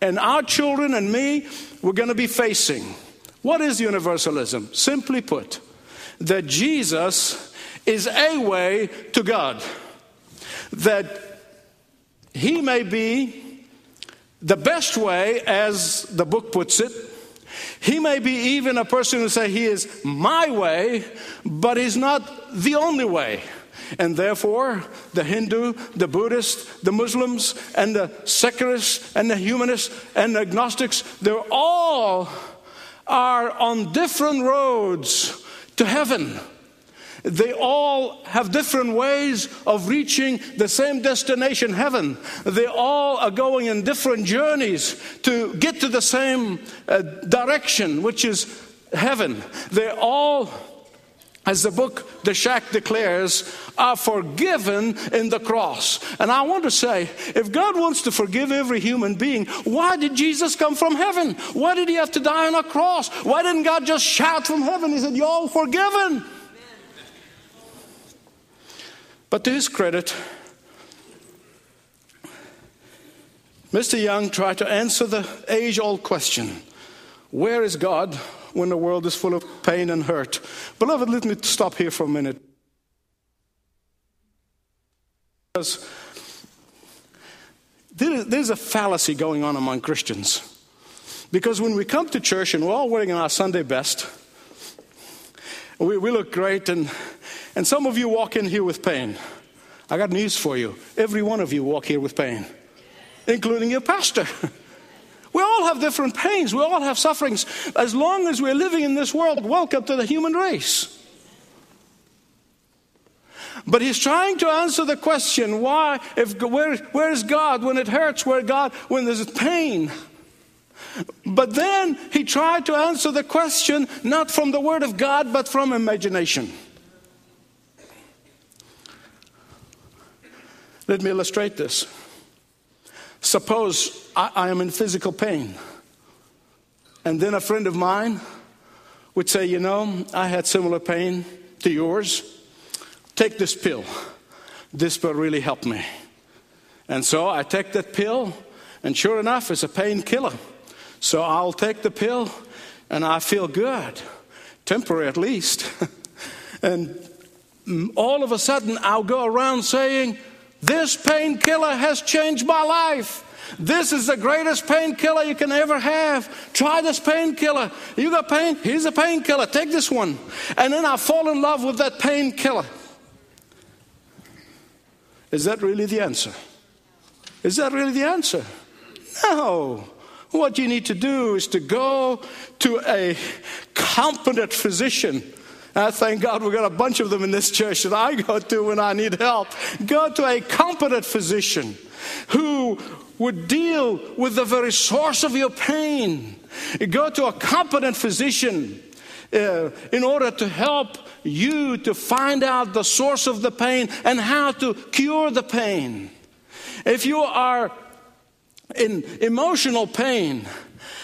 and our children and me we're going to be facing. What is universalism? Simply put, that Jesus is a way to God. That he may be the best way, as the book puts it, he may be even a person who say he is my way, but he's not the only way. And therefore, the Hindu, the Buddhist, the Muslims, and the secularists, and the humanists, and the agnostics, they're all are on different roads to heaven. They all have different ways of reaching the same destination, heaven. They all are going in different journeys to get to the same uh, direction, which is heaven. They all, as the book The Shack declares, are forgiven in the cross. And I want to say, if God wants to forgive every human being, why did Jesus come from heaven? Why did he have to die on a cross? Why didn't God just shout from heaven? He said, You're all forgiven. But to his credit, Mr. Young tried to answer the age old question where is God when the world is full of pain and hurt? Beloved, let me stop here for a minute. Because there's a fallacy going on among Christians. Because when we come to church and we're all wearing our Sunday best, we, we look great and and some of you walk in here with pain. I got news for you. Every one of you walk here with pain, including your pastor. We all have different pains. We all have sufferings. As long as we're living in this world, welcome to the human race. But he's trying to answer the question why, if, where, where is God when it hurts? Where God when there's pain? But then he tried to answer the question not from the Word of God, but from imagination. Let me illustrate this. Suppose I, I, am in physical pain, and then a friend of mine would say, You know, I had similar pain to yours. Take this pill. This will really help me. And so I take that pill, and sure enough, it's a painkiller. So I'll take the pill, and I feel good, temporary at least. and all of a sudden, I'll go around saying, this painkiller has changed my life. This is the greatest painkiller you can ever have. Try this painkiller. You got pain? Here's a painkiller. Take this one. And then I fall in love with that painkiller. Is that really the answer? Is that really the answer? No. What you need to do is to go to a competent physician I thank God we've got a bunch of them in this church that I go to when I need help. Go to a competent physician who would deal with the very source of your pain. Go to a competent physician uh, in order to help you to find out the source of the pain and how to cure the pain. If you are in emotional pain,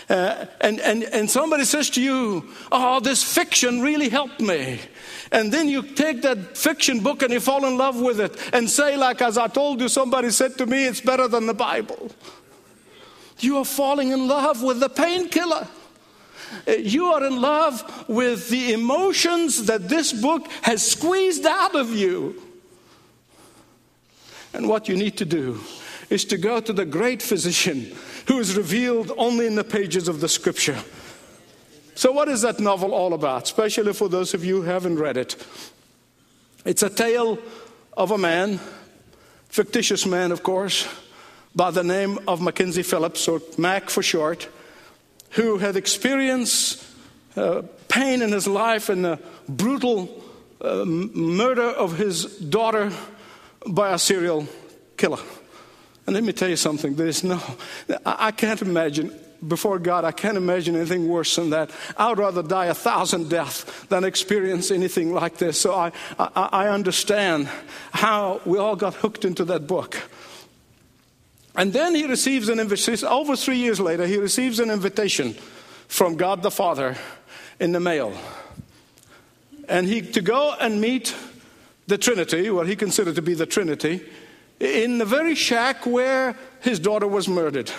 uh, and, and, and somebody says to you, Oh, this fiction really helped me. And then you take that fiction book and you fall in love with it and say, like as I told you, somebody said to me, it's better than the Bible. You are falling in love with the painkiller. Uh, you are in love with the emotions that this book has squeezed out of you. And what you need to do is to go to the great physician who is revealed only in the pages of the scripture. So, what is that novel all about, especially for those of you who haven't read it? It's a tale of a man, fictitious man, of course, by the name of Mackenzie Phillips, or Mac for short, who had experienced uh, pain in his life and the brutal uh, murder of his daughter by a serial killer. And let me tell you something there is no, I can't imagine, before God, I can't imagine anything worse than that. I would rather die a thousand deaths than experience anything like this. So I, I, I understand how we all got hooked into that book. And then he receives an invitation, over three years later, he receives an invitation from God the Father in the mail. And he to go and meet the Trinity, what he considered to be the Trinity, in the very shack where his daughter was murdered.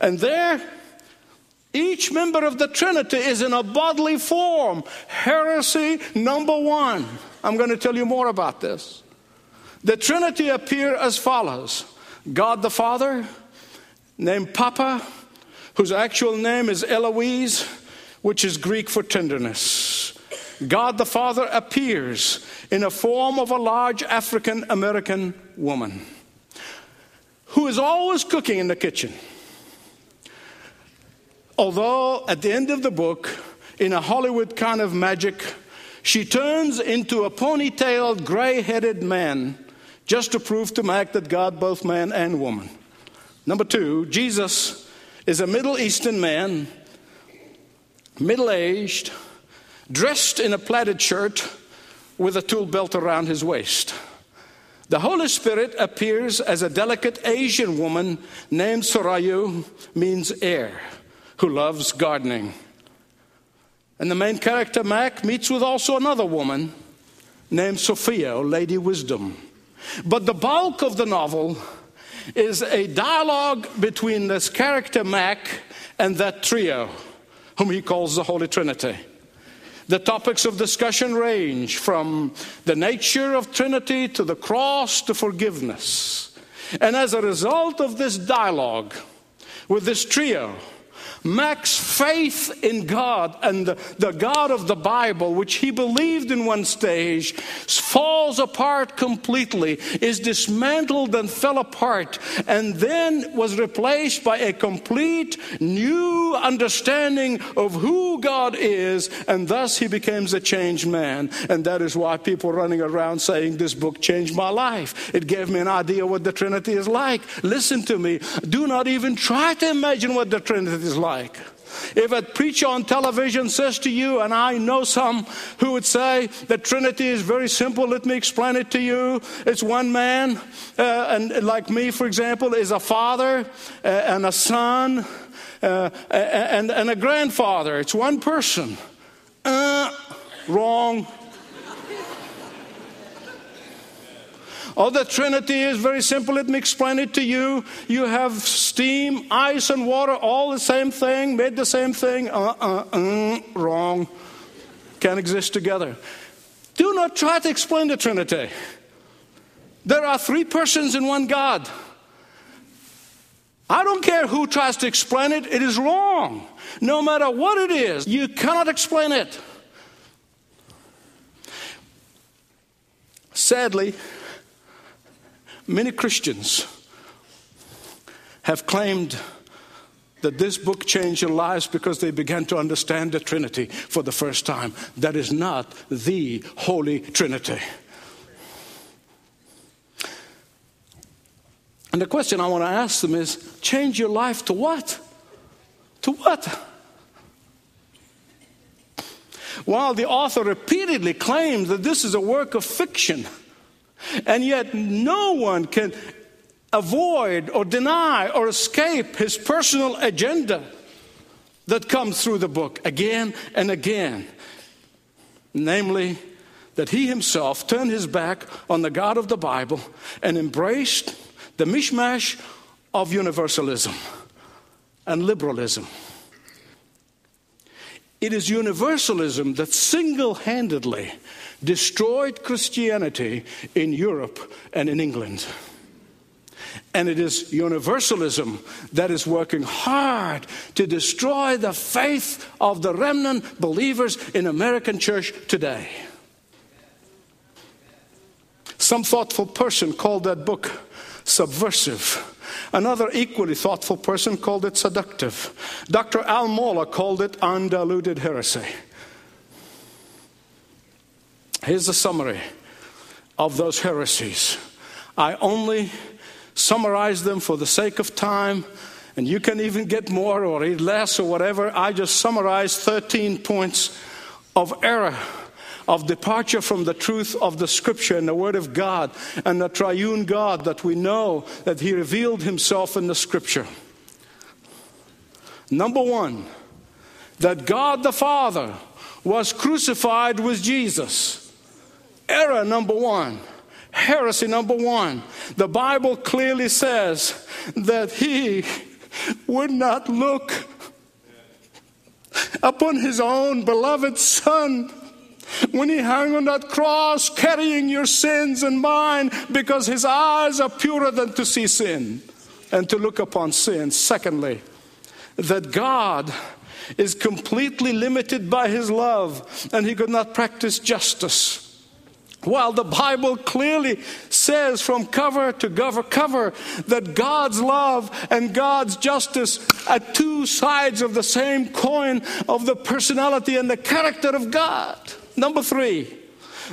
And there, each member of the Trinity is in a bodily form. Heresy number one. I'm going to tell you more about this. The Trinity appear as follows God the Father, named Papa, whose actual name is Elousia, which is Greek for tenderness. God the Father appears in a form of a large African American woman who is always cooking in the kitchen. Although at the end of the book, in a Hollywood kind of magic, she turns into a ponytailed, gray headed man just to prove to Mac that God both man and woman. Number two, Jesus is a Middle Eastern man, middle aged, dressed in a plaited shirt with a tool belt around his waist. The Holy Spirit appears as a delicate Asian woman named Sarayu, means air, who loves gardening. And the main character, Mac, meets with also another woman named Sophia, or Lady Wisdom. But the bulk of the novel is a dialogue between this character, Mac, and that trio, whom he calls the Holy Trinity. The topics of discussion range from the nature of Trinity to the cross to forgiveness. And as a result of this dialogue with this trio, Mac's faith in God and the, the, God of the Bible, which he believed in one stage, falls apart completely, is dismantled and fell apart, and then was replaced by a complete new understanding of who God is, and thus he becomes a changed man. And that is why people running around saying, This book changed my life. It gave me an idea what the Trinity is like. Listen to me. Do not even try to imagine what the Trinity is like like. If a preacher on television says to you, and I know some who would say the Trinity is very simple, let me explain it to you. It's one man, uh, and like me, for example, is a father uh, and a son uh, and, and a grandfather. It's one person. Uh, wrong. Oh, the Trinity is very simple. Let me explain it to you. You have steam, ice, and water, all the same thing, made the same thing. Uh uh, wrong. Can't exist together. Do not try to explain the Trinity. There are three persons in one God. I don't care who tries to explain it, it is wrong. No matter what it is, you cannot explain it. Sadly, Many Christians have claimed that this book changed their lives because they began to understand the Trinity for the first time. That is not the Holy Trinity. And the question I want to ask them is change your life to what? To what? While the author repeatedly claims that this is a work of fiction, and yet, no one can avoid or deny or escape his personal agenda that comes through the book again and again. Namely, that he himself turned his back on the God of the Bible and embraced the mishmash of universalism and liberalism. It is universalism that single handedly destroyed Christianity in Europe and in England. And it is universalism that is working hard to destroy the faith of the remnant believers in American church today. Some thoughtful person called that book subversive. Another equally thoughtful person called it seductive. Dr. Al Mohler called it undiluted heresy. Here's the summary of those heresies. I only summarize them for the sake of time, and you can even get more or read less or whatever. I just summarize 13 points of error of departure from the truth of the scripture and the word of God and the triune God that we know that he revealed himself in the scripture. Number one, that God the Father was crucified with Jesus. Error number one. Heresy number one. The Bible clearly says that he would not look upon his own beloved Son when he hung on that cross carrying your sins and mine because his eyes are purer than to see sin and to look upon sin. Secondly, that God is completely limited by his love and he could not practice justice. While the Bible clearly says from cover to cover, cover that God's love and God's justice are two sides of the same coin of the personality and the character of God. Number three,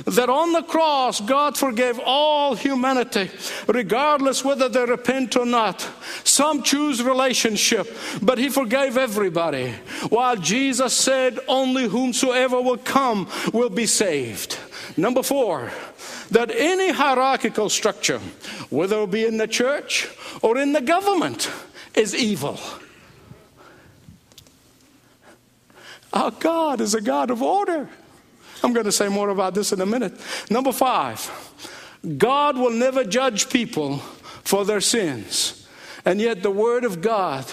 that on the cross God forgave all humanity, regardless whether they repent or not. Some choose relationship, but He forgave everybody. While Jesus said, Only whomsoever will come will be saved. Number four, that any hierarchical structure, whether it be in the church or in the government, is evil. Our God is a God of order. I'm going to say more about this in a minute. Number five, God will never judge people for their sins. And yet, the Word of God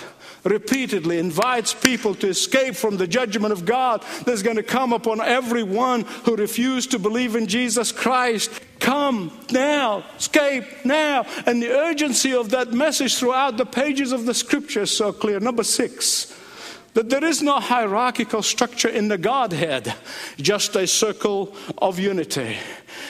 repeatedly invites people to escape from the judgment of God that's going to come upon everyone who refused to believe in Jesus Christ. Come now, escape now. And the urgency of that message throughout the pages of the scripture is so clear. Number six, that there is no hierarchical structure in the Godhead, just a circle of unity.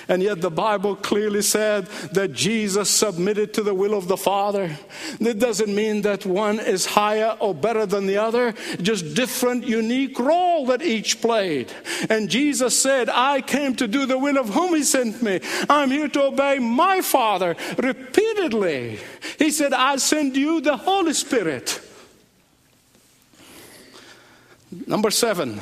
And yet the Bible clearly said that Jesus submitted to the will of the Father. That doesn't mean that one is higher or better than the other, just different, unique role that each played. And Jesus said, I came to do the will of whom He sent me. I'm here to obey my Father repeatedly. He said, I send you the Holy Spirit. Number seven,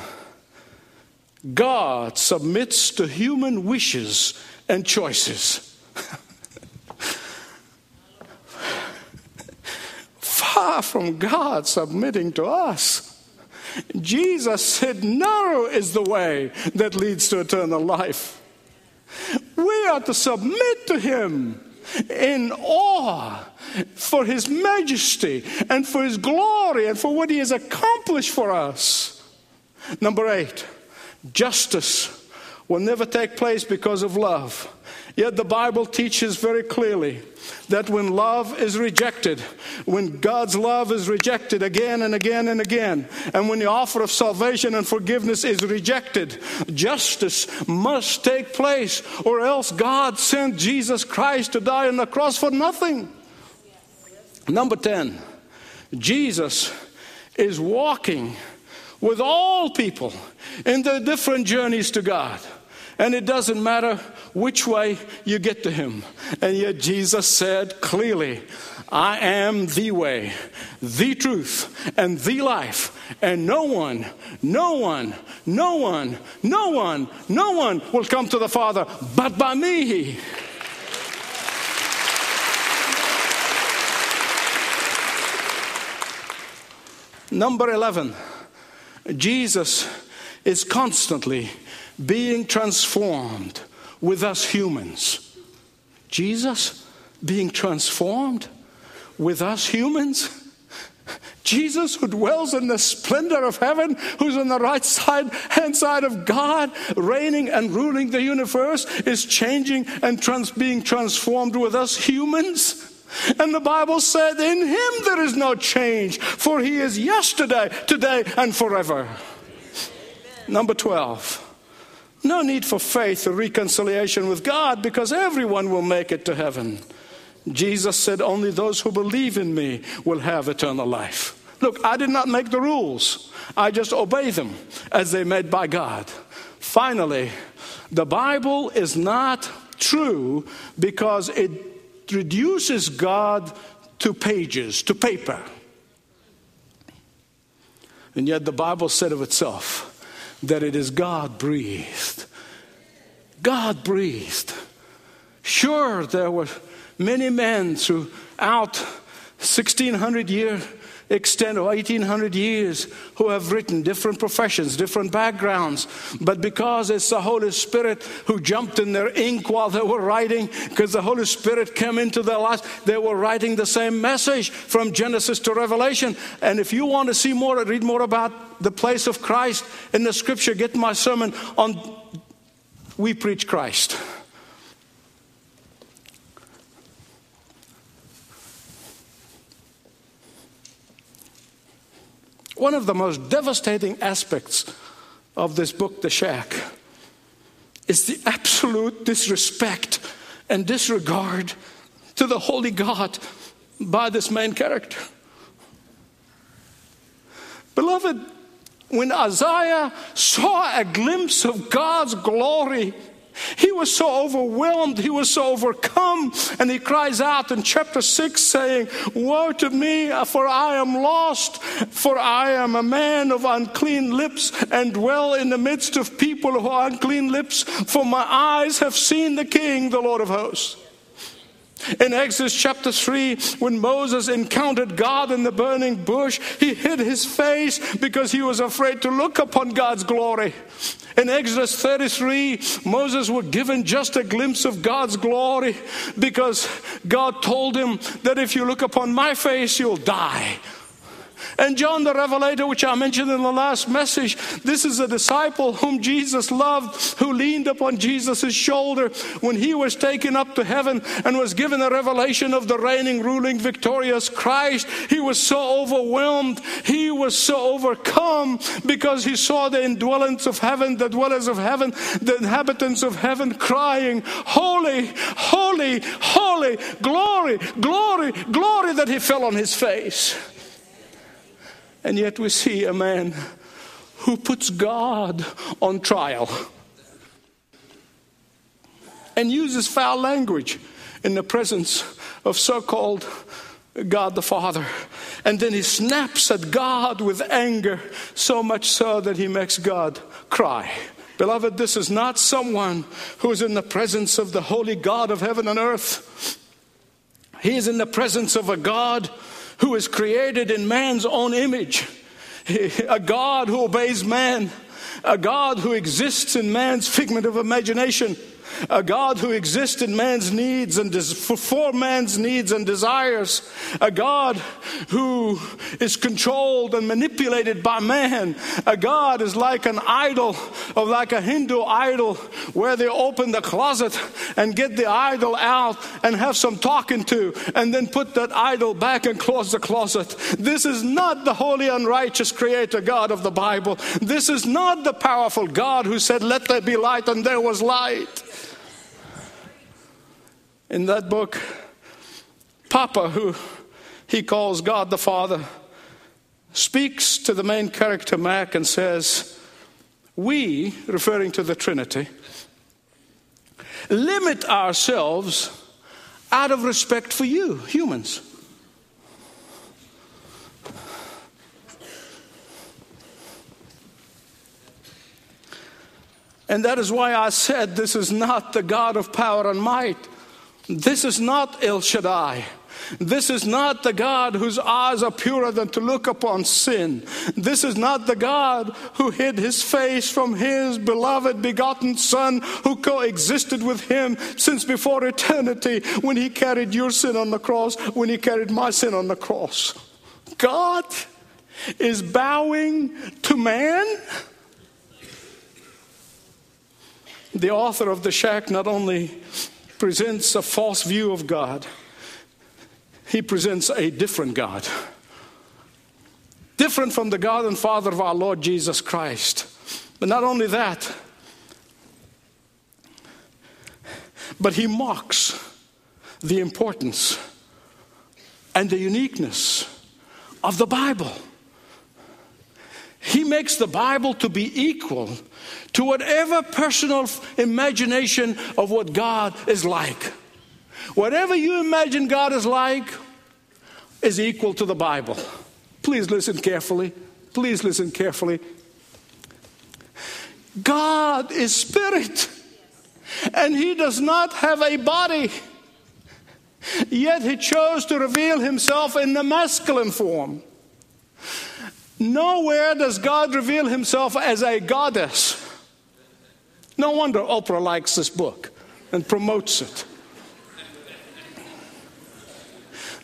God submits to human wishes and choices. Far from God submitting to us. Jesus said, Narrow is the way that leads to eternal life. We are to submit to Him in awe for his majesty and for his glory and for what he has accomplished for us. Number eight, justice will never take place because of love. Yet the Bible teaches very clearly that when love is rejected, when God's love is rejected again and again and again, and when the offer of salvation and forgiveness is rejected, justice must take place, or else God sent Jesus Christ to die on the cross for nothing. Number 10, Jesus is walking with all people in their different journeys to God. And it doesn't matter which way you get to him. And yet Jesus said clearly, I am the way, the truth, and the life. And no one, no one, no one, no one, no one will come to the Father but by me. Number 11, Jesus is constantly being transformed with us humans. Jesus being transformed with us humans? Jesus, who dwells in the splendor of heaven, who's on the right side, hand side of God, reigning and ruling the universe, is changing and trans- being transformed with us humans. And the Bible said, In him there is no change, for he is yesterday, today, and forever. Amen. Number 12. No need for faith or reconciliation with God because everyone will make it to heaven. Jesus said, Only those who believe in me will have eternal life. Look, I did not make the rules, I just obey them as they made by God. Finally, the Bible is not true because it reduces God to pages, to paper. And yet the Bible said of itself that it is God breathed. God breathed. Sure, there were many men throughout 1600 year extent of 1800 years who have written different professions, different backgrounds. But because it's the Holy Spirit who jumped in their ink while they were writing, because the Holy Spirit came into their lives, they were writing the same message from Genesis to Revelation. And if you want to see more, read more about the place of Christ in the scripture, get my sermon on We Preach Christ. One of the most devastating aspects of this book, The Shack, is the absolute disrespect and disregard to the holy God by this main character. Beloved, when Isaiah saw a glimpse of God's glory, he was so overwhelmed, he was so overcome, and he cries out in chapter 6, saying, Woe to me, for I am lost, for I am a man of unclean lips, and dwell in the midst of people who are unclean lips, for my eyes have seen the King, the Lord of hosts. In Exodus chapter 3, when Moses encountered God in the burning bush, he hid his face because he was afraid to look upon God's glory. In Exodus 33, Moses was given just a glimpse of God's glory because God told him that if you look upon my face, you'll die. And John the Revelator, which I mentioned in the last message, this is a disciple whom Jesus loved, who leaned upon Jesus' shoulder when he was taken up to heaven and was given a revelation of the reigning, ruling, victorious Christ. He was so overwhelmed, he was so overcome because he saw the indwellers of heaven, the dwellers of heaven, the inhabitants of heaven crying, Holy, holy, holy, glory, glory, glory, that he fell on his face. And yet we see a man who puts God on trial and uses foul language in the presence of so called God the Father. And then he snaps at God with anger, so much so that he makes God cry. Beloved, this is not someone who is in the presence of the holy God of heaven and earth. He is in the presence of a God who is created in man's own image, a God who obeys man, a God who exists in man's figment of imagination a God who exists in man's needs and des- for man's needs and desires, a God who is controlled and manipulated by man. A God is like an idol, of like a Hindu idol, where they open the closet and get the idol out and have some talking to, and then put that idol back and close the closet. This is not the holy and righteous creator God of the Bible. This is not the powerful God who said, Let there be light, and there was light in that book, Papa, who he calls God the Father, speaks to the main character, Mac, and says, We, referring to the Trinity, limit ourselves out of respect for you, humans. And that is why I said this is not the God of power and might. This is not El Shaddai. This is not the God whose eyes are purer than to look upon sin. This is not the God who hid his face from his beloved begotten Son who coexisted with him since before eternity when he carried your sin on the cross, when he carried my sin on the cross. God is bowing to man. The author of the shack not only presents a false view of God, he presents a different God. Different from the God and Father of our Lord Jesus Christ. But not only that, but he mocks the importance and the uniqueness of the Bible. He makes the Bible to be equal to whatever personal imagination of what God is like. Whatever you imagine God is like is equal to the Bible. Please listen carefully. Please listen carefully. God is spirit, and He does not have a body. Yet He chose to reveal Himself in the masculine form. Nowhere does God reveal Himself as a goddess. No wonder Oprah likes this book and promotes it.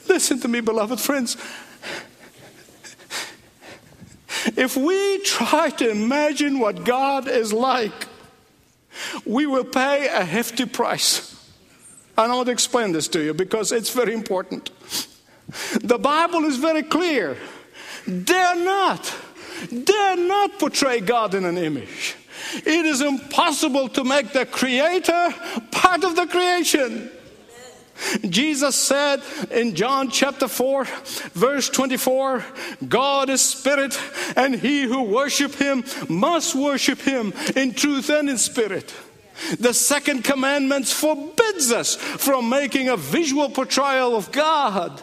Listen to me, beloved friends. If we try to imagine what God is like, we will pay a hefty price. And I want to explain this to you because it's very important. The Bible is very clear. Dare not, dare not portray God in an image. It is impossible to make the Creator part of the creation. Jesus said in John chapter 4, verse 24, God is spirit, and he who worship him must worship him in truth and in spirit. The second commandment forbids us from making a visual portrayal of God.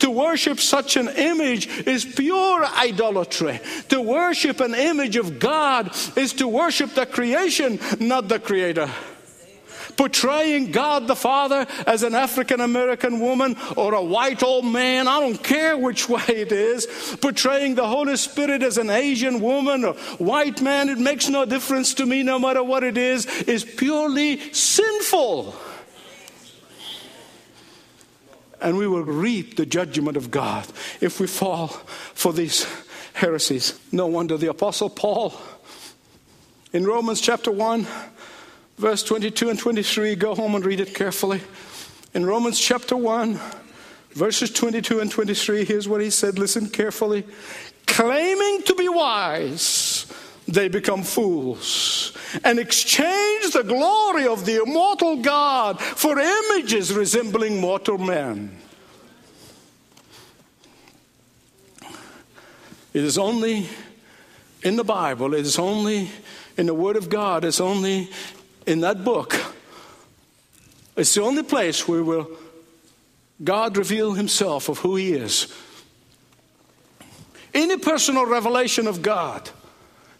To worship such an image is pure idolatry. To worship an image of God is to worship the creation, not the creator portraying God the Father as an African American woman or a white old man, I don't care which way it is, portraying the Holy Spirit as an Asian woman or white man, it makes no difference to me no matter what it is, is purely sinful. And we will reap the judgment of God if we fall for these heresies. No wonder the Apostle Paul in Romans chapter 1 verse 22 and 23. Go home and read it carefully. In Romans chapter 1, verses 22 and 23, here's what he said. Listen carefully. Claiming to be wise, they become fools and exchange the glory of the immortal God for images resembling mortal men. It is only in the Bible, it is only in the Word of God, it's only in that book, it's the only place where will God reveal himself of who he is. Any personal revelation of God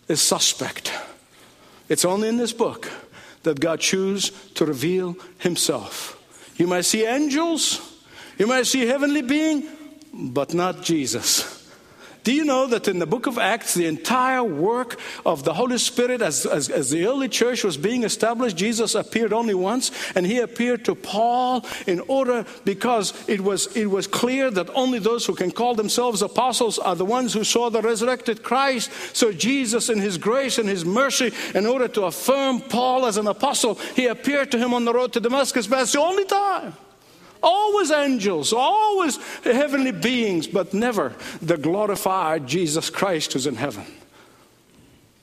is suspect. It's only in this book that God chooses to reveal himself. You might see angels, you might see heavenly being, but not Jesus. Do you know that in the book of Acts, the entire work of the Holy Spirit as, as, as, the early church was being established, Jesus appeared only once, and he appeared to Paul in order because it was, it was clear that only those who can call themselves apostles are the ones who saw the resurrected Christ. So Jesus, in his grace and his mercy, in order to affirm Paul as an apostle, he appeared to him on the road to Damascus, but that's the only time. Always angels, always heavenly beings, but never the glorified Jesus Christ who's in heaven.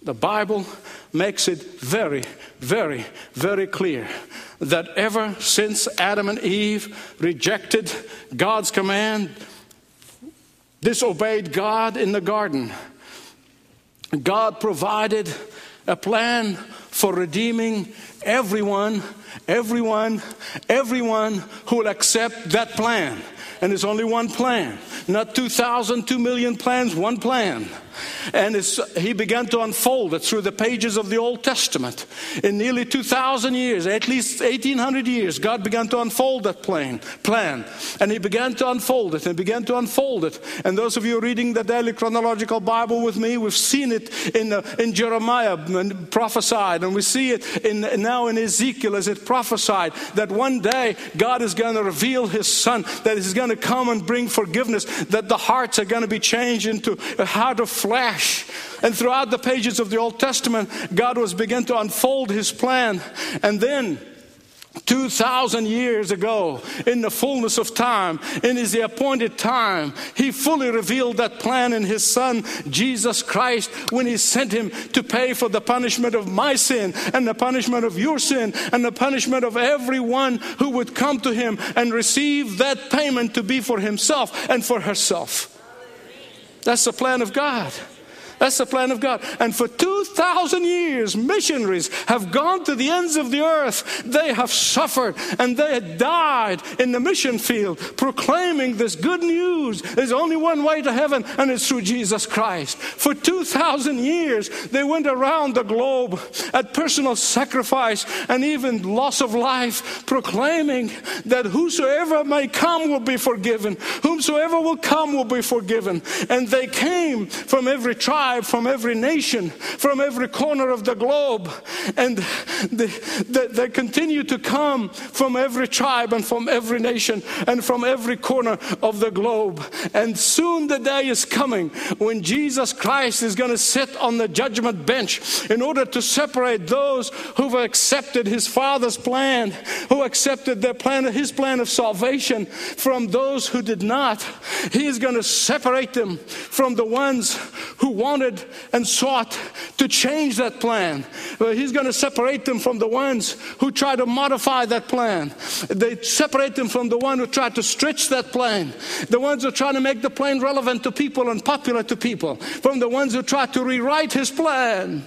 The Bible makes it very, very, very clear that ever since Adam and Eve rejected God's command, disobeyed God in the garden, God provided a plan for redeeming everyone, everyone, everyone who will accept that plan. And there's only one plan, not 2,000, 2 million plans, one plan. And he began to unfold it through the pages of the Old Testament. In nearly 2,000 years, at least 1,800 years, God began to unfold that plan, plan. And he began to unfold it and began to unfold it. And those of you reading the daily chronological Bible with me, we've seen it in, uh, in Jeremiah and prophesied. And we see it in, now in Ezekiel as it prophesied that one day God is going to reveal his son, that he's going to come and bring forgiveness, that the hearts are going to be changed into a heart of flesh. And throughout the pages of the Old Testament, God was beginning to unfold his plan. And then 2,000 years ago, in the fullness of time, in his appointed time, he fully revealed that plan in his son, Jesus Christ, when he sent him to pay for the punishment of my sin and the punishment of your sin and the punishment of everyone who would come to him and receive that payment to be for himself and for herself. That's the plan of God. That's the plan of God. And for 2,000 years, missionaries have gone to the ends of the earth. They have suffered and they have died in the mission field, proclaiming this good news. There's only one way to heaven, and it's through Jesus Christ. For 2,000 years, they went around the globe at personal sacrifice and even loss of life, proclaiming that whosoever may come will be forgiven, whomsoever will come will be forgiven. And they came from every tribe tribe, from every nation, from every corner of the globe. And they, they, they continue to come from every tribe and from every nation and from every corner of the globe. And soon the day is coming when Jesus Christ is going to sit on the judgment bench in order to separate those who've accepted his Father's plan, who accepted their plan, his plan of salvation, from those who did not. He is going to separate them from the ones who want wanted and sought to change that plan. He's going to separate them from the ones who try to modify that plan. They separate them from the one who try to stretch that plan. The ones who try to make the plan relevant to people and popular to people. From the ones who try to rewrite his plan.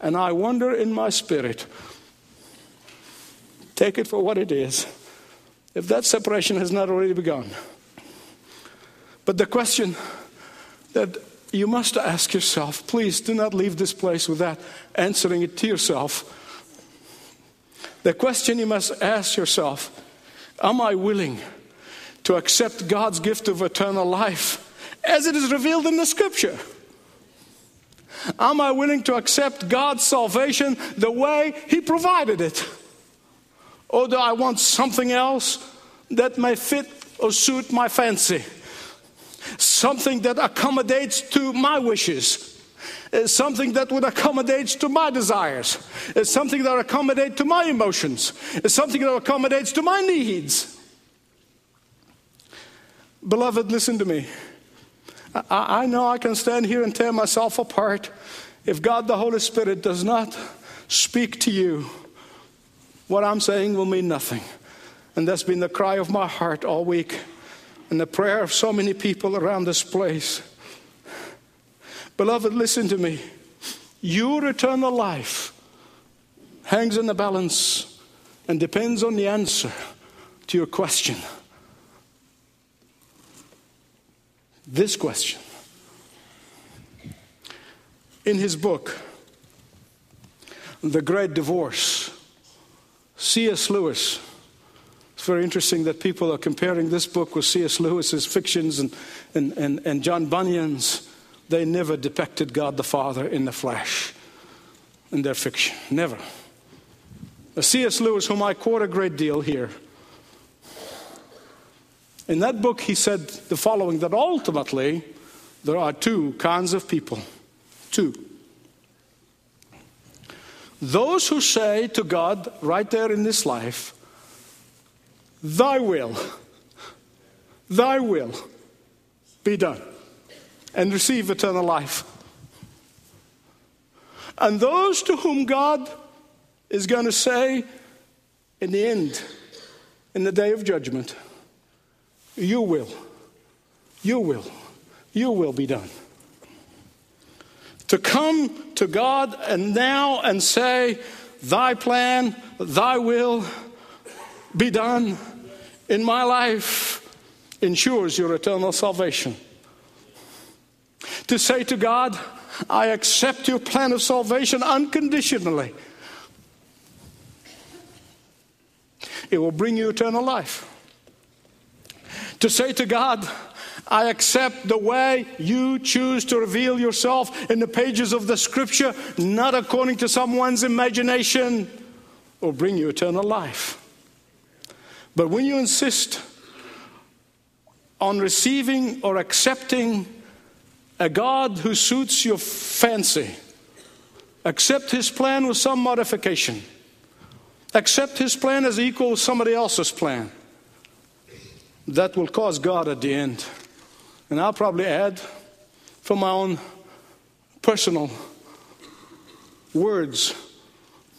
And I wonder in my spirit, take it for what it is, if that separation has not already begun. But the question that you must ask yourself, please do not leave this place without answering it to yourself. The question you must ask yourself Am I willing to accept God's gift of eternal life as it is revealed in the scripture? Am I willing to accept God's salvation the way He provided it? Or do I want something else that may fit or suit my fancy? Something that accommodates to my wishes. Uh, something that would accommodate to my desires. Uh, something that accommodates to my emotions. Uh, something that accommodates to my needs. Beloved, listen to me. I, I know I can stand here and tear myself apart. If God the Holy Spirit does not speak to you, what I'm saying will mean nothing. And that's been the cry of my heart all week and the prayer of so many people around this place. Beloved, listen to me. Your eternal life hangs in the balance and depends on the answer to your question. This question. In his book, The Great Divorce, C.S. Lewis it's very interesting that people are comparing this book with C.S. Lewis's fictions and, and, and, and John Bunyan's. They never depicted God the Father in the flesh in their fiction. Never. C.S. Lewis, whom I quote a great deal here, in that book he said the following that ultimately there are two kinds of people. Two. Those who say to God right there in this life, Thy will, thy will be done, and receive eternal life. And those to whom God is going to say in the end, in the day of judgment, You will, you will, you will be done. To come to God and now and say, Thy plan, Thy will be done in my life ensures your eternal salvation. To say to God, I accept your plan of salvation unconditionally. It will bring you eternal life. To say to God, I accept the way you choose to reveal yourself in the pages of the scripture, not according to someone's imagination, will bring you eternal life. But when you insist on receiving or accepting a God who suits your fancy, accept his plan with some modification, accept his plan as equal with somebody else's plan, that will cause God at the end. And I'll probably add from my own personal words,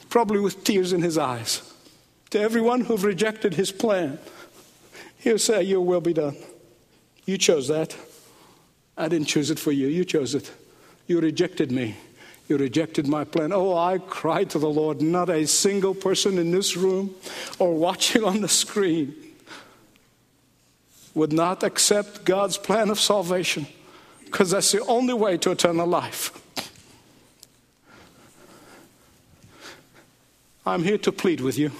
probably with tears in his eyes, to everyone who've rejected his plan. He'll say, Your will be done. You chose that. I didn't choose it for you. You chose it. You rejected me. You rejected my plan. Oh, I cried to the Lord. Not a single person in this room or watching on the screen would not accept God's plan of salvation because that's the only way to eternal life. I'm here to plead with you.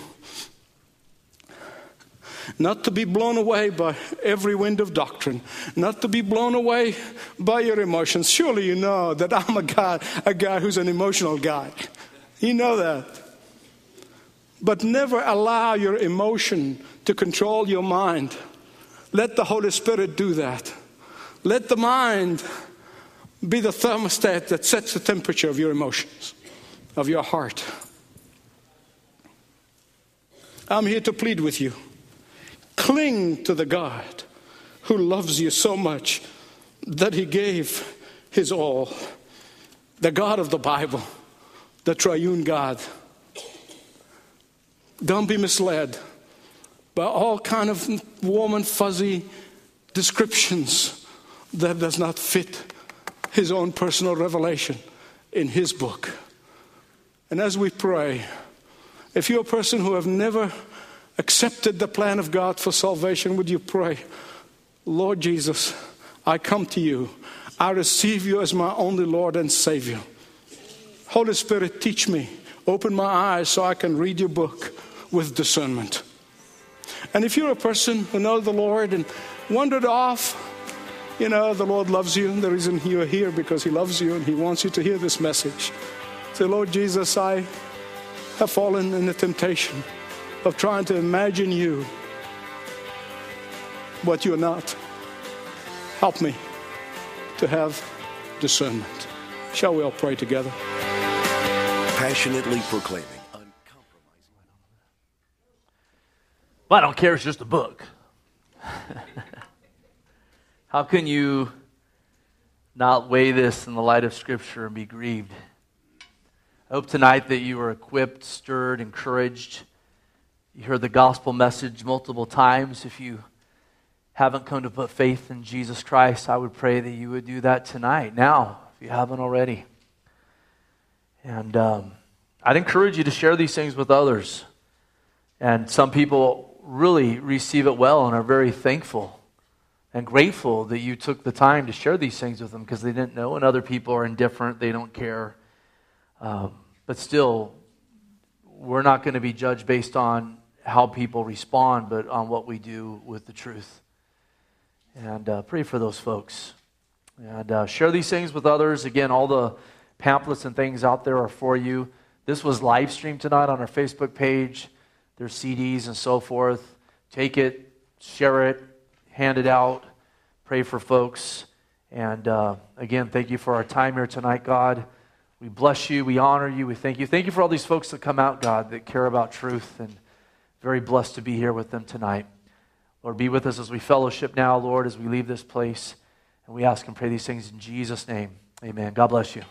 Not to be blown away by every wind of doctrine, not to be blown away by your emotions. Surely you know that I'm a guy, a guy who's an emotional guy. You know that. But never allow your emotion to control your mind. Let the Holy Spirit do that. Let the mind be the thermostat that sets the temperature of your emotions, of your heart. I'm here to plead with you. Cling to the God who loves you so much that he gave his all. The God of the Bible, the triune God. Don't be misled by all kind of warm and fuzzy descriptions that does not fit his own personal revelation in his book. And as we pray, if you're a person who have never accepted the plan of God for salvation, would you pray, Lord Jesus, I come to you. I receive you as my only Lord and Savior. Holy Spirit, teach me. Open my eyes so I can read your book with discernment. And if you're a person who knows the Lord and wandered off, you know, the Lord loves you. The reason you're here because He loves you and He wants you to hear this message. Say, Lord Jesus, I have fallen in the temptation of trying to imagine you what you're not. Help me to have discernment. Shall we all pray together? Passionately proclaiming. Well, I don't care, it's just a book. How can you not weigh this in the light of Scripture and be grieved? I hope tonight that you are equipped, stirred, encouraged. You heard the gospel message multiple times. If you haven't come to put faith in Jesus Christ, I would pray that you would do that tonight, now, if you haven't already. And um, I'd encourage you to share these things with others. And some people really receive it well and are very thankful and grateful that you took the time to share these things with them because they didn't know, and other people are indifferent, they don't care. Um, but still, we're not going to be judged based on how people respond, but on what we do with the truth. And uh, pray for those folks. And uh, share these things with others. Again, all the pamphlets and things out there are for you. This was live streamed tonight on our Facebook page their CDs and so forth. Take it, share it, hand it out, pray for folks. And uh, again, thank you for our time here tonight, God. We bless you. We honor you. We thank you. Thank you for all these folks that come out, God, that care about truth. And very blessed to be here with them tonight. Lord, be with us as we fellowship now, Lord, as we leave this place. And we ask and pray these things in Jesus' name. Amen. God bless you.